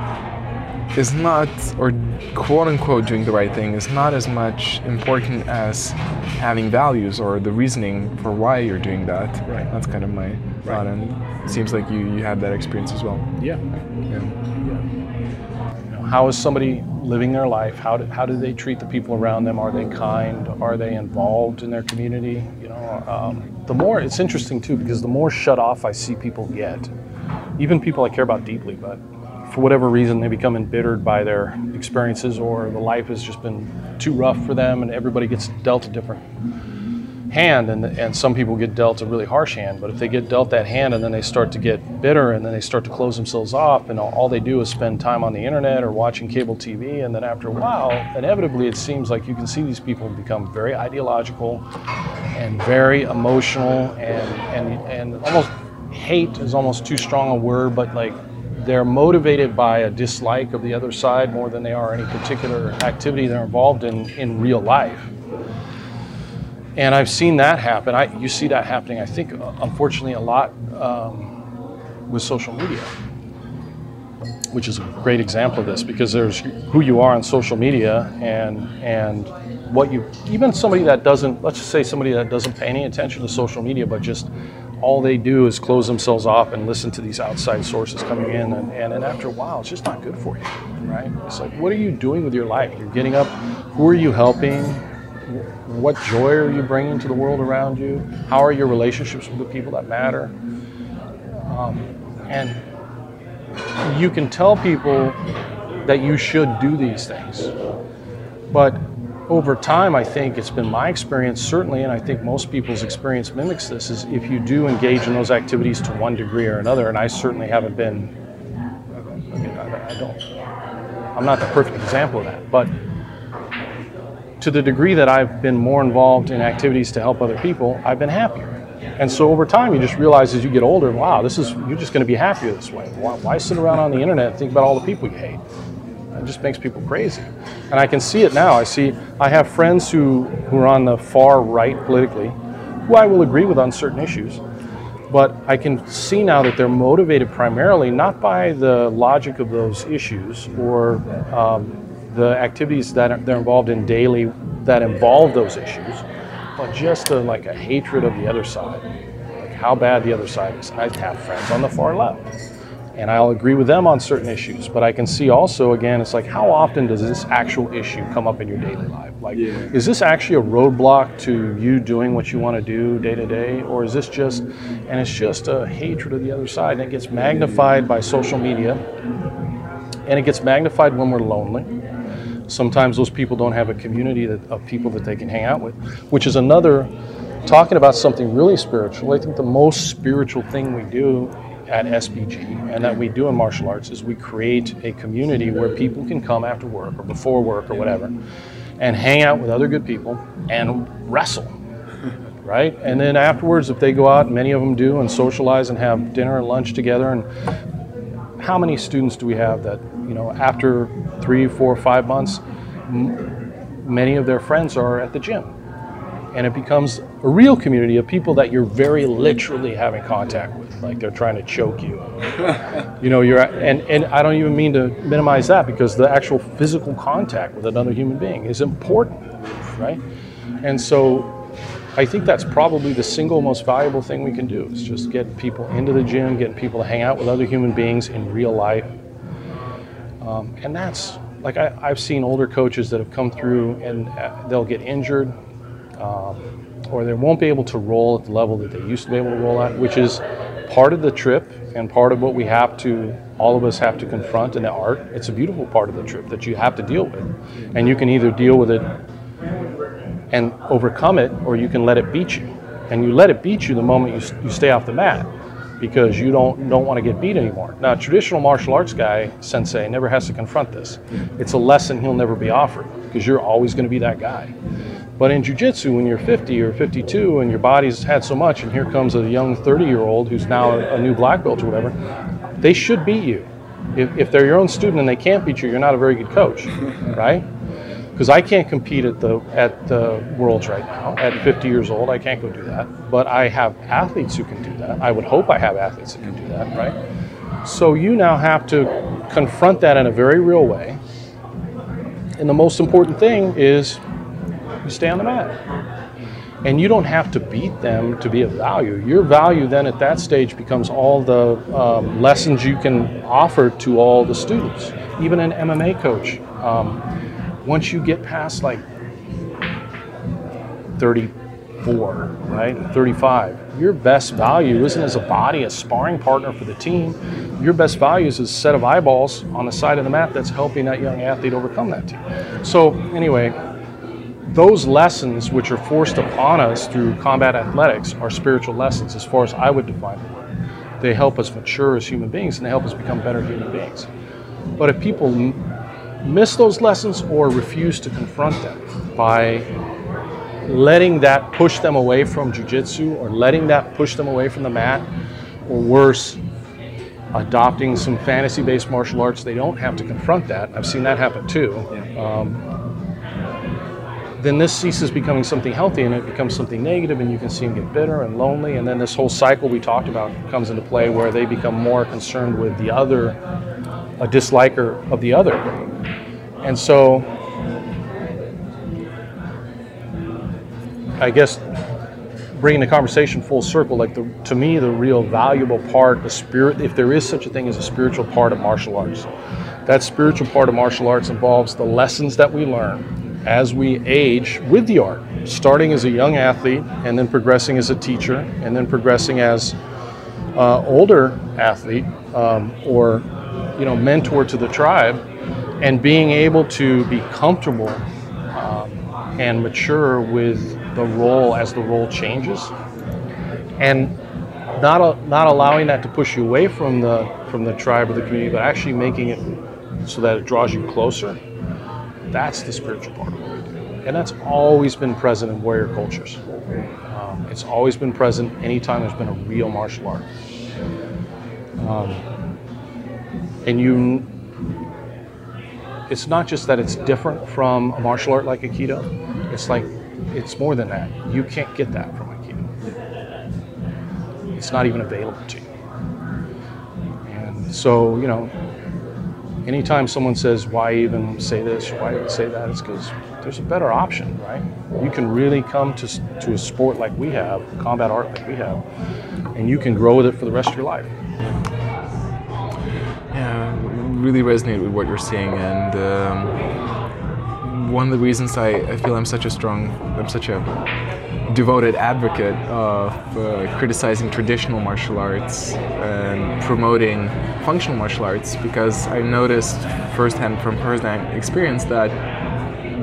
is not, or quote unquote doing the right thing, is not as much important as having values or the reasoning for why you're doing that. Right. That's kind of my right. thought, and it seems like you, you had that experience as well. Yeah. Yeah. yeah. How is somebody living their life? How do, how do they treat the people around them? Are they kind? Are they involved in their community? You know, um, the more it's interesting too because the more shut off I see people get, even people I care about deeply, but for whatever reason they become embittered by their experiences or the life has just been too rough for them and everybody gets dealt a different hand. And, and some people get dealt a really harsh hand but if they get dealt that hand and then they start to get bitter and then they start to close themselves off and all, they do is spend time on the internet or watching cable tv and then after a while inevitably it seems like you can see these people become very ideological and very emotional and, and, and almost hate is almost too strong a word but like they're motivated by a dislike of the other side more than they are any particular activity they're involved in in real life and I've seen that happen. I, you see that happening, I think, uh, unfortunately, a lot um, with social media, which is a great example of this because there's who you are on social media and and what you even somebody that doesn't let's just say somebody that doesn't pay any attention to social media but just all they do is close themselves off and listen to these outside sources coming in and, and, and after a while it's just not good for you right it's like what are you doing with your life you're getting up who are you helping what joy are you bringing to the world around you? How are your relationships with the people that matter? Um, and you can tell people that you should do these things. But over time, I think it's been my experience, certainly, and I think most people's experience mimics this, is if you do engage in those activities to one degree or another, and I certainly haven't been, I mean, I, I don't, I'm not the perfect example of that, but to the degree that I've been more involved in activities to help other people, I've been happier. And so over time, you just realize as you get older, wow, this is you're just going to be happier this way. Why, why, sit around on the internet and think about all the people you hate? It just makes people crazy. And I can see it now. I see I have friends who who are on the far right politically, who I will agree with on certain issues. But I can see now that they're motivated primarily not by the logic of those issues or um, the activities that they're involved in daily that involve those issues, but just a, like a hatred of the other side, like how bad the other side is. I have friends on the far left, and I'll agree with them on certain issues, but I can see also again, it's like how often does this actual issue come up in your daily life? Like, yeah. is this actually a roadblock to you doing what you want to do day to day, or is this just, and it's just a hatred of the other side, and it gets magnified by social media, and it gets magnified when we're lonely sometimes those people don't have a community that, of people that they can hang out with, which is another, talking about something really spiritual. I think the most spiritual thing we do at SBG and that we do in martial arts is we create a community where people can come after work or before work or whatever and hang out with other good people and wrestle. [laughs] Right? And then afterwards, if they go out, many of them do, and socialize and have dinner and lunch together. And how many students do we have that you know, after three, four, five months, m- many of their friends are at the gym. And it becomes a real community of people that you're very literally having contact with, like they're trying to choke you. [laughs] you know, you're and and I don't even mean to minimize that because the actual physical contact with another human being is important, right? And so I think that's probably the single most valuable thing we can do is just get people into the gym, getting people to hang out with other human beings in real life, um, and that's like I, have seen older coaches that have come through and uh, they'll get injured um, or they won't be able to roll at the level that they used to be able to roll at, which is part of the trip and part of what we have to, all of us have to confront in the art. It's a beautiful part of the trip that you have to deal with. And you can either deal with it and overcome it or you can let it beat you. And you let it beat you the moment you, you stay off the mat because you don't don't want to get beat anymore. Now, a traditional martial arts guy, sensei, never has to confront this. It's a lesson he'll never be offered because you're always going to be that guy. But in jiu-jitsu, when you're 50 or 52 and your body's had so much, and here comes a young 30-year-old who's now a, new black belt or whatever, they should beat you. If, if they're your own student and they can't beat you, you're not a very good coach, [laughs] right? because I can't compete at the at the worlds right now at 50 years old. I can't go do that. But I have athletes who can do that. I would hope I have athletes that can do that, right? So you now have to confront that in a very real way. And the most important thing is you stay on the mat. And you don't have to beat them to be of value. Your value then at that stage becomes all the um, lessons you can offer to all the students. Even an MMA coach. Um, once you get past like 34, right? 35. Your best value isn't as a body, a sparring partner for the team. Your best value is a set of eyeballs on the side of the mat that's helping that young athlete overcome that team. So, anyway, those lessons which are forced upon us through combat athletics are spiritual lessons, as far as I would define them. They help us mature as human beings and they help us become better human beings. But if people miss those lessons or refuse to confront them by letting that push them away from jujitsu or letting that push them away from the mat, or worse, adopting some fantasy based martial arts, they don't have to confront that. I've seen that happen too. Um, then this ceases becoming something healthy and it becomes something negative and you can see them get bitter and lonely. And then this whole cycle we talked about comes into play where they become more concerned with the other a disliker of the other. And so i guess bringing the conversation full circle like the, to me the real valuable part the spirit if there is such a thing as a spiritual part of martial arts that spiritual part of martial arts involves the lessons that we learn as we age with the art, starting as a young athlete and then progressing as a teacher and then progressing as uh, older athlete um, or you know mentor to the tribe and being able to be comfortable um, and mature with the role as the role changes. And not, a, not allowing that to push you away from the from the tribe or the community but actually making it so that it draws you closer that's the spiritual part of what we do. And that's always been present in warrior cultures. Um, it's always been present anytime there's been a real martial art. Um, and you, it's not just that it's different from a martial art like Aikido, it's like, it's more than that. You can't get that from Aikido. It's not even available to you. And so, you know, anytime someone says, why even say this, why even say that, it's because there's a better option, right? You can really come to, to a sport like we have, combat art like we have, and you can grow with it for the rest of your life. Yeah, really resonate with what you're saying, and um, one of the reasons I, I feel I'm such a strong, I'm such a devoted advocate of uh, criticizing traditional martial arts and promoting functional martial arts because I noticed firsthand from firsthand experience that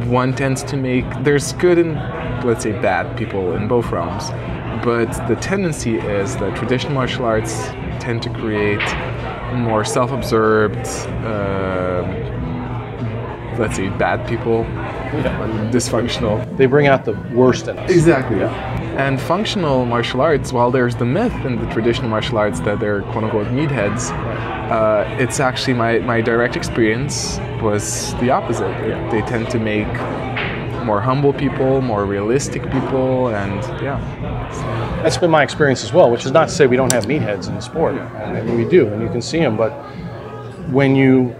one tends to make there's good and let's say bad people in both realms, but the tendency is that traditional martial arts tend to create more self-absorbed. Uh, let's say bad people yeah. dysfunctional. They bring out the worst in us. Exactly. Yeah. and functional martial arts while there's the myth in the traditional martial arts that they're quote-unquote meatheads uh, it's actually my, my direct experience was the opposite. Yeah. they tend to make more humble people more realistic people and yeah. That's been my experience as well which is not to say we don't have meatheads in the sport. I mean, we do and you can see them but when you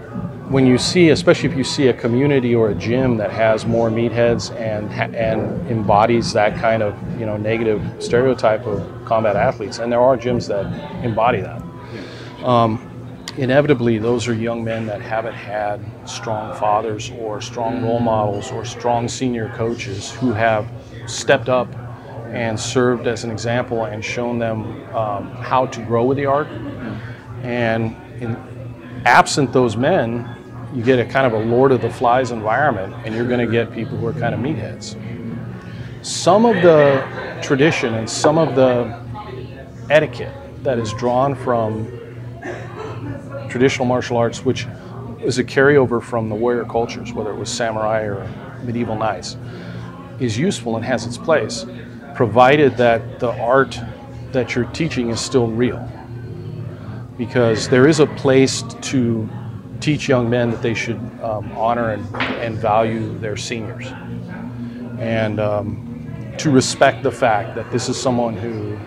when you see, especially if you see a community or a gym that has more meatheads and and embodies that kind of you know negative stereotype of combat athletes, and there are gyms that embody that. Um, inevitably, those are young men that haven't had strong fathers or strong role models or strong senior coaches who have stepped up and served as an example and shown them um, how to grow with the art. And in, absent those men, you get a kind of a Lord of the Flies environment, and you're going to get people who are kind of meatheads. Some of the tradition and some of the etiquette that is drawn from traditional martial arts, which is a carryover from the warrior cultures, whether it was samurai or medieval knights, is useful and has its place, provided that the art that you're teaching is still real because there is a place to teach young men that they should um, honor and, and value their seniors. And um, to respect the fact that this is someone who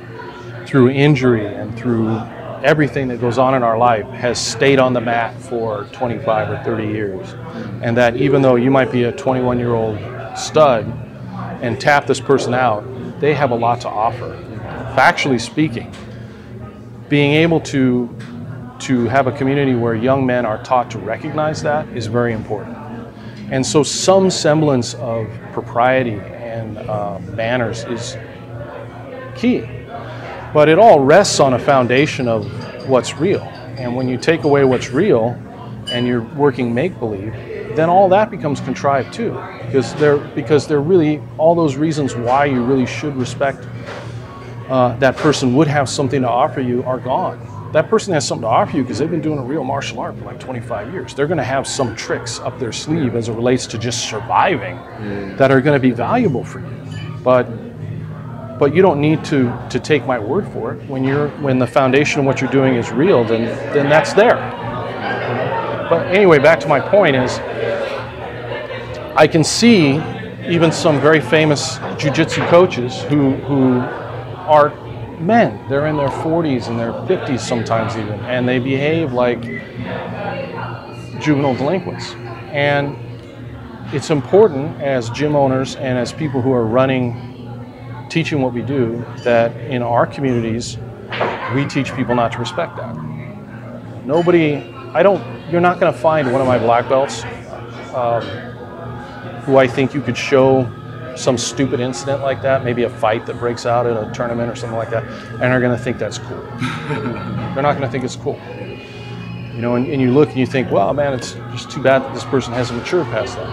through injury and through everything that goes on in our life has stayed on the mat for 25 or 30 years. And that even though you might be a 21 year old stud and tap this person out they have a lot to offer factually speaking being able to to have a community where young men are taught to recognize that is very important. And so, some semblance of propriety and uh, manners is key. But it all rests on a foundation of what's real. And when you take away what's real and you're working make believe, then all that becomes contrived too. Because they're because they're really all those reasons why you really should respect uh, that person would have something to offer you are gone. That person has something to offer you because they've been doing a real martial art for like 25 years. They're going to have some tricks up their sleeve as it relates to just surviving that are going to be valuable for you. But but you don't need to to take my word for it. When you're when the foundation of what you're doing is real, then then that's there. But anyway, back to my point is I can see even some very famous jiu-jitsu coaches who who are men. They're in their 40s and their 50s sometimes even, and they behave like juvenile delinquents. And it's important as gym owners and as people who are running teaching what we do that in our communities we teach people not to respect that. Nobody, I don't, you're not going to find one of my black belts um, who I think you could show some stupid incident like that, maybe a fight that breaks out at a tournament or something like that, and are going to think that's cool. [laughs] They're not going to think it's cool. You know, and, and, you look and you think, well, man, it's just too bad that this person hasn't matured past that.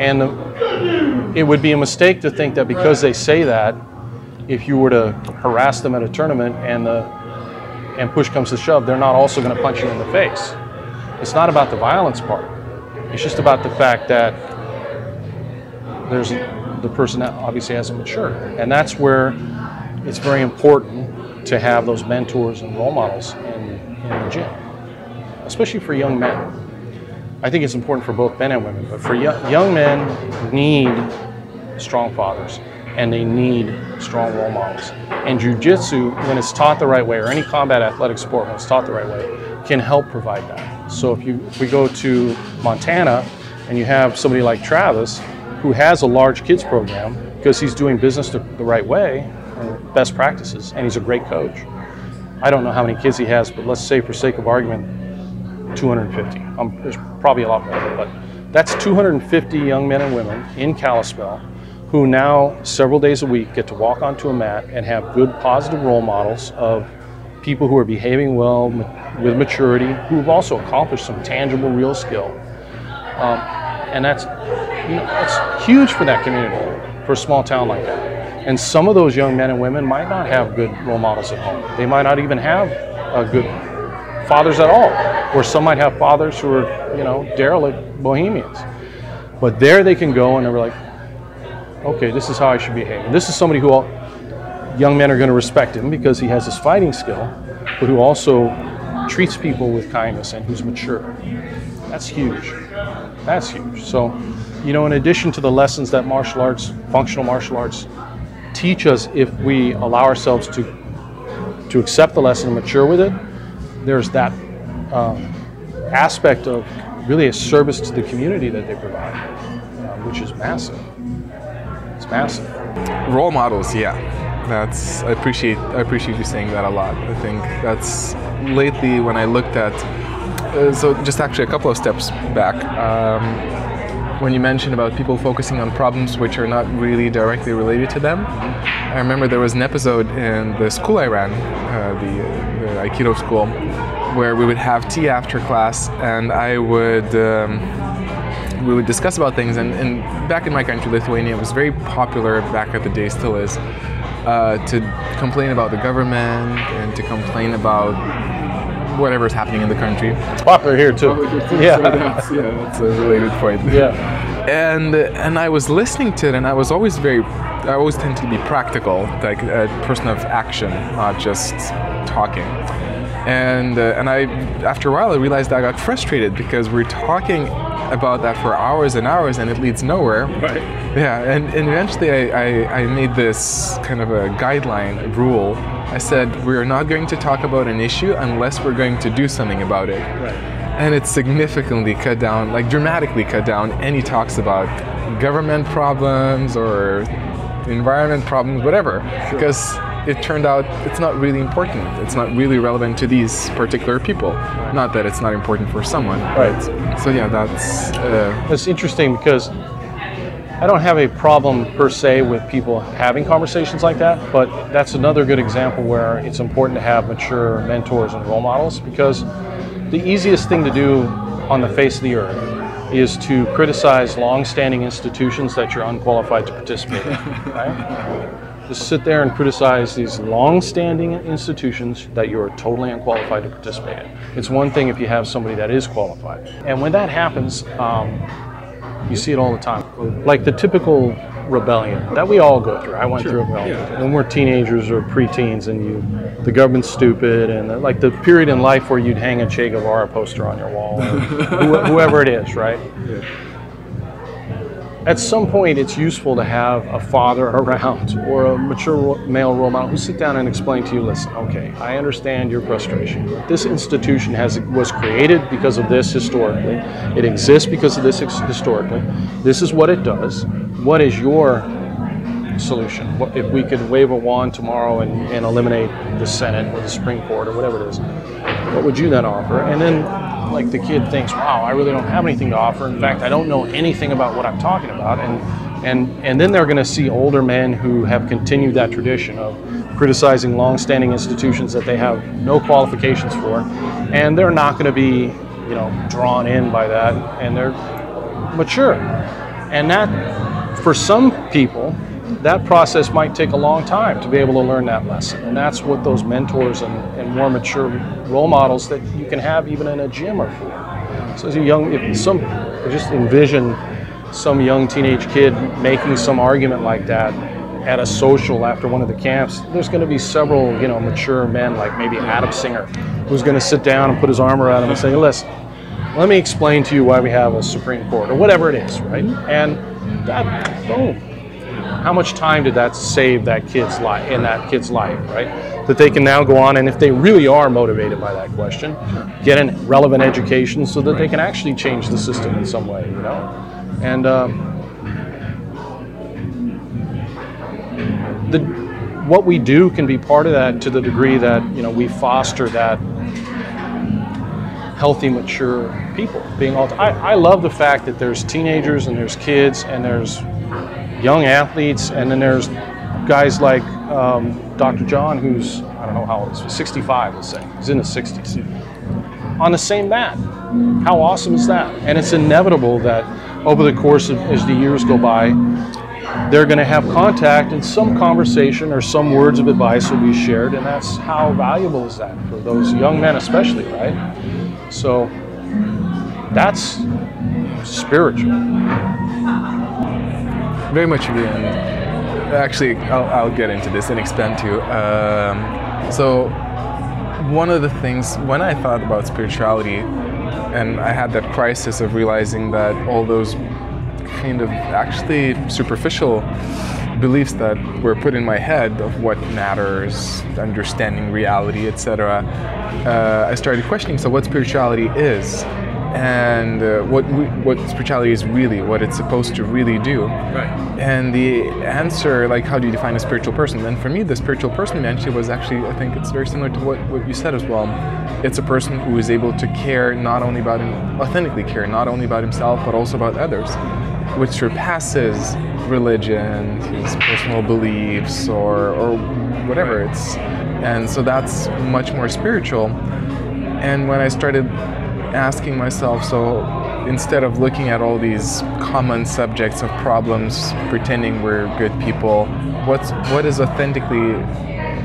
And the, it would be a mistake to think that because they say that, if you were to harass them at a tournament and the and push comes to shove, they're not also going to punch you in the face. It's not about the violence part. It's just about the fact that there's the person that obviously hasn't matured, and that's where it's very important to have those mentors and role models in, in the gym, especially for young men. I think it's important for both men and women, but for young, young men need strong fathers and they need strong role models. And jujitsu, when it's taught the right way, or any combat athletic sport when it's taught the right way, can help provide that. So if you if we go to Montana and you have somebody like Travis who has a large kids program because he's doing business the, the right way, and best practices, and he's a great coach. I don't know how many kids he has, but let's say for sake of argument, 250. Um, there's probably a lot more, but that's 250 young men and women in Kalispell who now several days a week get to walk onto a mat and have good positive role models of people who are behaving well with maturity who have also accomplished some tangible real skill um, and that's you know that's huge for that community for a small town like that and some of those young men and women might not have good role models at home they might not even have a good fathers at all or some might have fathers who are you know derelict bohemians but there they can go and they're like okay, this is how I should behave. And this is somebody who all, young men are going to respect him because he has this fighting skill, but who also treats people with kindness and who's mature. That's huge. That's huge. So, you know, in addition to the lessons that martial arts, functional martial arts, teach us if we allow ourselves to to accept the lesson and mature with it, there's that um, aspect of really a service to the community that they provide, uh, which is massive It's massive. Role models, yeah. That's I appreciate I appreciate you saying that a lot. I think that's lately when I looked at uh, so just actually a couple of steps back. Um, when you mentioned about people focusing on problems which are not really directly related to them, I remember there was an episode in the school I ran, uh, the, the Aikido school, where we would have tea after class, and I would. Um, we would discuss about things. And, and, back in my country, Lithuania, it was very popular back at the day, still is, uh, to complain about the government and to complain about whatever's happening in the country. It's popular here too. Oh, yeah, [laughs] that's, yeah, that's a related point. Yeah. And and I was listening to it, and I was always very, I always tend to be practical, like a person of action, not just talking. And uh, and I, after a while, I realized I got frustrated because we're talking about that for hours and hours and it leads nowhere. Right. Yeah, and, and eventually I, I, I made this kind of a guideline, a rule. I said, we're not going to talk about an issue unless we're going to do something about it. Right. And it significantly cut down, like dramatically cut down any talks about government problems or environment problems, whatever. Sure. It turned out it's not really important. It's not really relevant to these particular people. Not that it's not important for someone. Right. So yeah, that's. Uh, that's interesting because I don't have a problem per se with people having conversations like that, but that's another good example where it's important to have mature mentors and role models because the easiest thing to do on the face of the earth is to criticize long-standing institutions that you're unqualified to participate in, right? Just sit there and criticize these long-standing institutions that you're totally unqualified to participate in. It's one thing if you have somebody that is qualified, and when that happens, um, you see it all the time. Like the typical rebellion that we all go through. I went through rebellion when we're teenagers or preteens, and you, the government's stupid, and the, like the period in life where you'd hang a Che Guevara poster on your wall, [laughs] whoever it is, right? At some point, it's useful to have a father [laughs] around or a mature male role model who sit down and explain to you, listen, okay, I understand your frustration. This institution has was created because of this historically. It exists because of this historically. This is what it does. What is your solution? What, if we could wave a wand tomorrow and, and eliminate the Senate or the Supreme Court or whatever it is, what would you then offer? And then, like the kid thinks, wow, I really don't have anything to offer. In fact, I don't know anything about what I'm talking about. And and and then they're going to see older men who have continued that tradition of criticizing long-standing institutions that they have no qualifications for, and they're not going to be, you know, drawn in by that, and they're mature. And that, for some people, that process might take a long time to be able to learn that lesson. And that's what those mentors and, and more mature role models that you can have even in a gym are for. So as a young, if some, just envision some young teenage kid making some argument like that at a social after one of the camps, there's going to be several, you know, mature men like maybe Adam Singer, who's going to sit down and put his arm around him and say, listen, let me explain to you why we have a Supreme Court or whatever it is, right? And that, boom. How much time did that save that kid's life in that kid's life, right? That they can now go on and if they really are motivated by that question, get a relevant education so that they can actually change the system in some way, you know? And um, the what we do can be part of that to the degree that you know we foster that healthy, mature people being all. I, I love the fact that there's teenagers and there's kids and there's young athletes and then there's guys like um, Dr. John, who's I don't know how old, he's 65, let's say, he's in his 60s, on the same mat. How awesome is that? And it's inevitable that over the course of as the years go by, they're going to have contact and some conversation or some words of advice will be shared, and that's how valuable is that for those young men, especially, right? So that's spiritual. Very much. And actually, I'll, I'll get into this and expand too. Um, so, one of the things when I thought about spirituality, and I had that crisis of realizing that all those kind of actually superficial beliefs that were put in my head of what matters, understanding reality, etc. Uh, I started questioning. So, what spirituality is, and uh, what we, what spirituality is really, what it's supposed to really do. Right. And the answer, like, how do you define a spiritual person? And for me, the spiritual person eventually was actually, I think it's very similar to what, what you said as well. It's a person who is able to care not only about him, authentically care not only about himself, but also about others, which surpasses religion, his personal beliefs, or, or whatever. It's, and so that's much more spiritual. And when I started asking myself, so instead of looking at all these common subjects of problems, pretending we're good people, what's what is authentically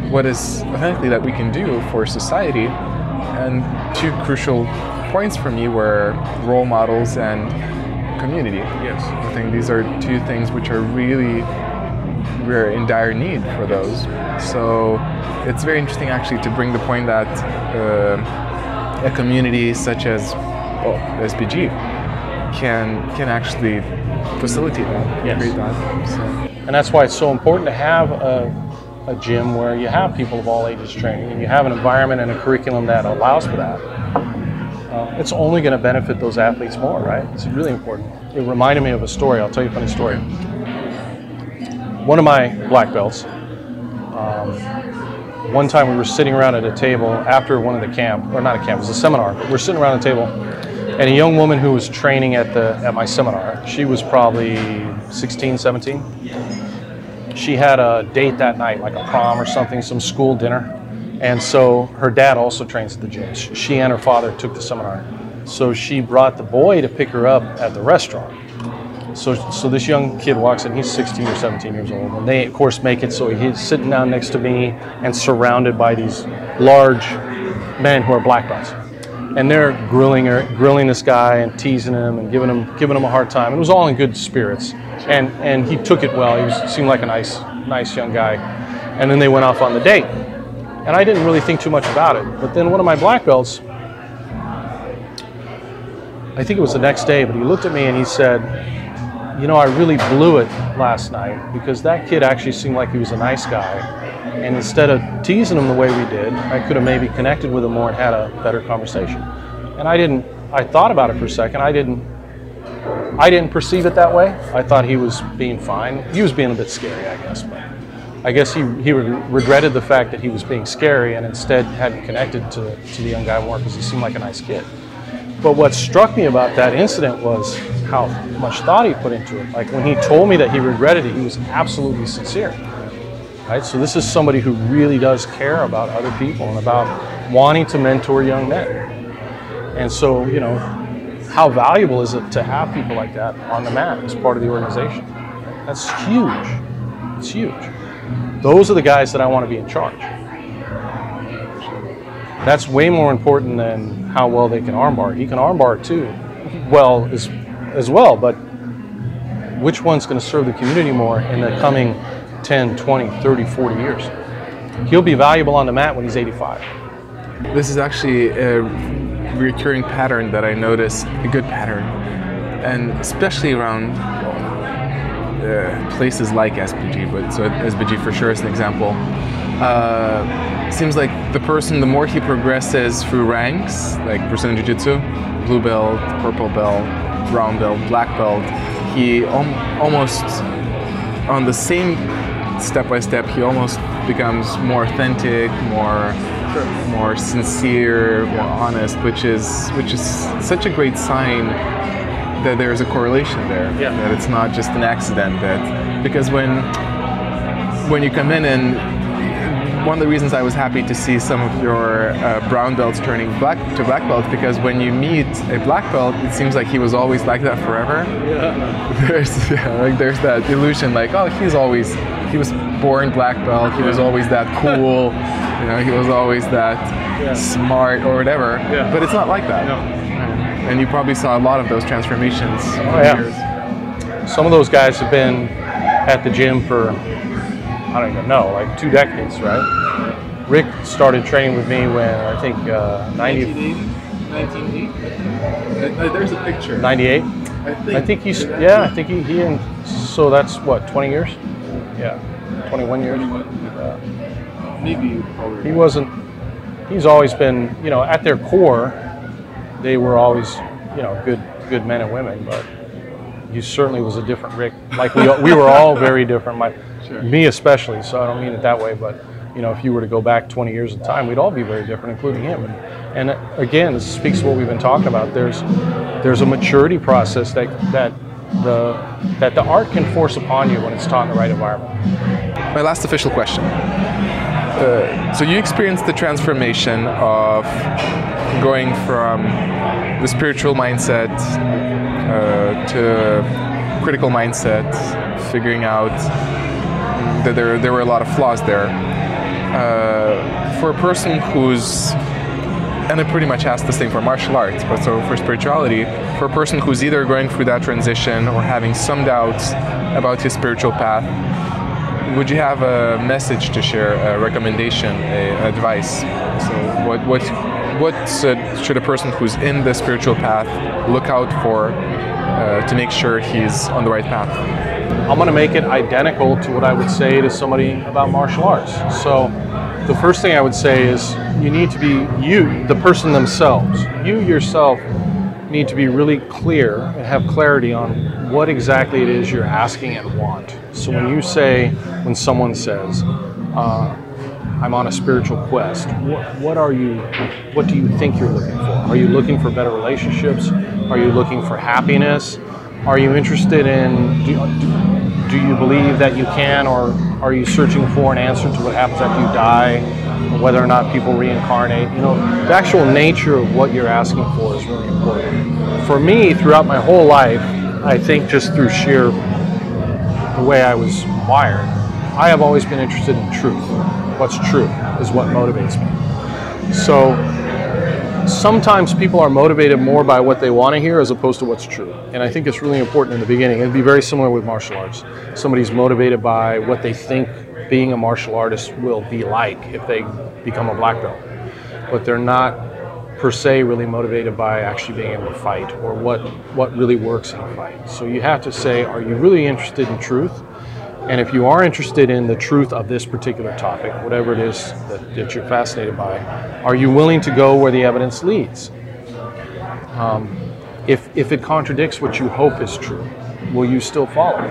what is authentically that we can do for society? And two crucial points for me were role models and community. Yes. I think these are two things which are really we're in dire need for those. So it's very interesting actually to bring the point that uh, a community such as well, SBG can can actually facilitate that, Yes. create that. So. And that's why it's so important to have a, a gym where you have people of all ages training and you have an environment and a curriculum that allows for that. Uh, it's only going to benefit those athletes more, right? It's really important. It reminded me of a story. I'll tell you a funny story. One of my black belts, um, one time we were sitting around at a table after one of the camp, or not a camp, it was a seminar, but we're sitting around a table and a young woman who was training at the at my seminar. She was probably 16, 17. She had a date that night, like a prom or something, some school dinner, and so her dad also trains at the gym. She and her father took the seminar, so she brought the boy to pick her up at the restaurant. So, so this young kid walks in. He's 16 or 17 years old, and they, of course, make it so he's sitting down next to me and surrounded by these large men who are black belts, and they're grilling her, grilling this guy and teasing him and giving him giving him a hard time. It was all in good spirits, and and he took it well. He was, seemed like a nice nice young guy, and then they went off on the date, and I didn't really think too much about it. But then one of my black belts. I think it was the next day, but he looked at me and he said, you know, I really blew it last night because that kid actually seemed like he was a nice guy. And instead of teasing him the way we did, I could have maybe connected with him more and had a better conversation. And I didn't, I thought about it for a second. I didn't, I didn't perceive it that way. I thought he was being fine. He was being a bit scary, I guess. But I guess he, he regretted the fact that he was being scary and instead hadn't connected to, to the young guy more because he seemed like a nice kid. But what struck me about that incident was how much thought he put into it. Like when he told me that he regretted it, he was absolutely sincere. Right? So this is somebody who really does care about other people and about wanting to mentor young men. And so, you know, how valuable is it to have people like that on the mat as part of the organization? That's huge. It's huge. Those are the guys that I want to be in charge. That's way more important than how well they can armbar. He can armbar too, well as as well, but which one's going to serve the community more in the coming 10, 20, 30, 40 years? He'll be valuable on the mat when he's 85. This is actually a recurring pattern that I notice, a good pattern, and especially around uh, places like SBG, but so SBG for sure is an example. Uh, seems like the person, the more he progresses through ranks, like Brazilian Jiu Jitsu, blue belt, purple belt, brown belt, black belt, he almost on the same step by step, he almost becomes more authentic, more sure. more sincere, more honest, which is which is such a great sign that there's a correlation there. Yeah. That it's not just an accident. That because when when you come in and one of the reasons I was happy to see some of your uh, brown belts turning black to black belts because when you meet a black belt, it seems like he was always like that forever. Yeah. [laughs] There's yeah, like there's that illusion like oh he's always he was born black belt. He was always that [laughs] cool. you know he was always that yeah. smart or whatever. Yeah. But it's not like that. No. And you probably saw a lot of those transformations. Oh, yeah. Years. Some of those guys have been at the gym for I don't even know, like two decades, right? Rick started training with me when I think uh, 90, 1980. Uh, there's a picture. 98. I think. I think he's yeah. I think he, he and so that's what 20 years. Yeah, 21 years. Uh, Maybe. He wasn't. He's always been you know at their core, they were always you know good good men and women, but he certainly was a different Rick. Like we we were all very different. My Sure. Me especially, so I don't mean it that way, but you know, if you were to go back 20 years in time, we'd all be very different, including him. And, and again, this speaks to what we've been talking about. There's there's a maturity process that that the that the art can force upon you when it's taught in the right environment. My last official question. Uh, so you experienced the transformation of going from the spiritual mindset uh, to critical mindset, figuring out that there, there were a lot of flaws there. Uh, for a person who's, and I pretty much asked the same for martial arts, but so for spirituality, for a person who's either going through that transition or having some doubts about his spiritual path, would you have a message to share, a recommendation, a, advice? So what, what, what should a person who's in the spiritual path look out for uh, to make sure he's on the right path? I'm going to make it identical to what I would say to somebody about martial arts. So, the first thing I would say is you need to be you, the person themselves. You yourself need to be really clear and have clarity on what exactly it is you're asking and want. So, when you say, when someone says, uh, I'm on a spiritual quest. What, what are you? What do you think you're looking for? Are you looking for better relationships? Are you looking for happiness? Are you interested in? Do, do, you believe that you can, or are you searching for an answer to what happens after you die? Whether or not people reincarnate, you know, the actual nature of what you're asking for is really important. For me, throughout my whole life, I think just through sheer the way I was wired, I have always been interested in truth. What's true is what motivates me. So sometimes people are motivated more by what they want to hear as opposed to what's true. And I think it's really important in the beginning. It'd be very similar with martial arts. Somebody's motivated by what they think being a martial artist will be like if they become a black belt. But they're not per se really motivated by actually being able to fight or what, what really works in a fight. So you have to say, are you really interested in truth? And if you are interested in the truth of this particular topic, whatever it is that, that you're fascinated by, are you willing to go where the evidence leads? Um, if, if it contradicts what you hope is true, will you still follow?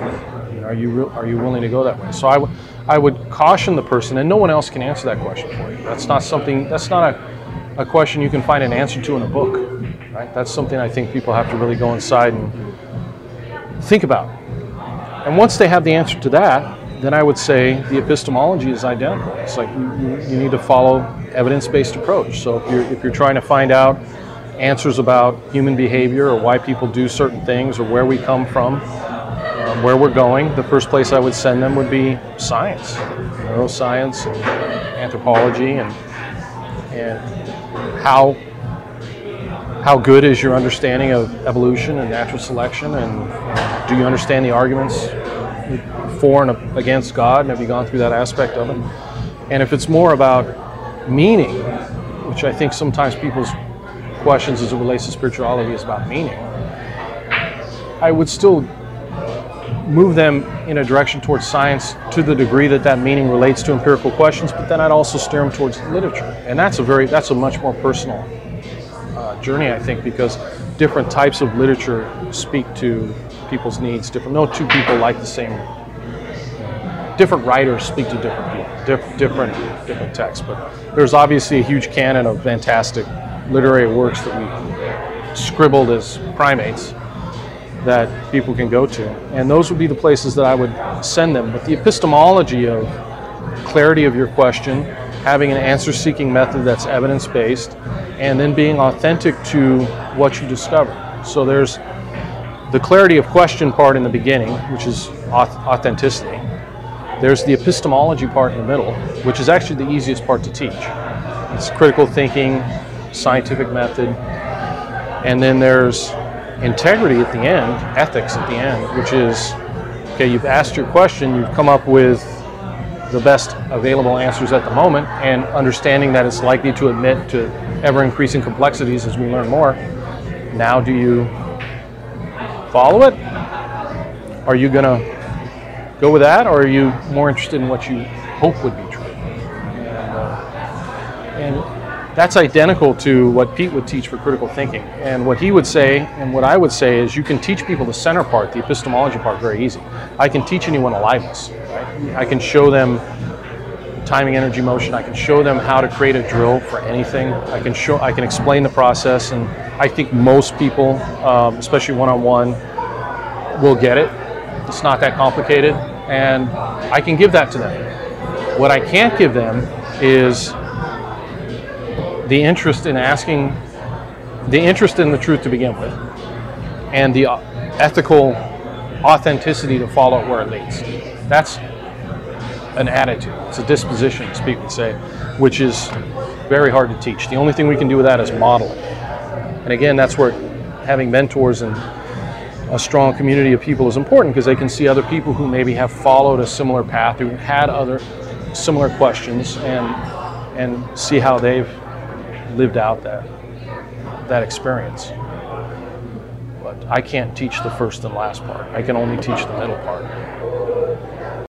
You know, are you re- are you willing to go that way? So I, w- I would caution the person, and no one else can answer that question for you. That's not something. That's not a, a question you can find an answer to in a book, right? That's something I think people have to really go inside and think about. And once they have the answer to that, then I would say the epistemology is identical. It's like you, you, need to follow evidence-based approach. So if you're, if you're trying to find out answers about human behavior or why people do certain things or where we come from, um, where we're going, the first place I would send them would be science, neuroscience, and anthropology, and and how how good is your understanding of evolution and natural selection, and, and do you understand the arguments for and against God, and have you gone through that aspect of it? And if it's more about meaning, which I think sometimes people's questions as it relates to spirituality is about meaning, I would still move them in a direction towards science to the degree that that meaning relates to empirical questions, but then I'd also steer them towards literature. And that's a very, that's a much more personal uh, journey, I think, because different types of literature speak to people's needs. Different. No two people like the same. Different writers speak to different people, diff, different different texts. But there's obviously a huge canon of fantastic literary works that we scribbled as primates that people can go to, and those would be the places that I would send them. But the epistemology of clarity of your question, having an answer-seeking method that's evidence-based, and then being authentic to what you discover. So there's the clarity of question part in the beginning, which is authenticity. There's the epistemology part in the middle, which is actually the easiest part to teach. It's critical thinking, scientific method, and then there's integrity at the end, ethics at the end, which is okay, you've asked your question, you've come up with the best available answers at the moment, and understanding that it's likely to admit to ever increasing complexities as we learn more. Now, do you follow it? Are you going to go with that, or are you more interested in what you hope would be true? And, uh, and that's identical to what Pete would teach for critical thinking. And what he would say, and what I would say, is you can teach people the center part, the epistemology part, very easy. I can teach anyone aliveness. I can show them timing, energy, motion. I can show them how to create a drill for anything. I can show, I can explain the process, and I think most people, um, especially one-on-one, will get it. It's not that complicated, and I can give that to them. What I can't give them is the interest in asking, the interest in the truth to begin with, and the ethical authenticity to follow where it leads. That's an attitude. It's a disposition, as people say, which is very hard to teach. The only thing we can do with that is model. And again, that's where having mentors and a strong community of people is important because they can see other people who maybe have followed a similar path, who had other similar questions, and and see how they've lived out that that experience. But I can't teach the first and last part. I can only teach the middle part.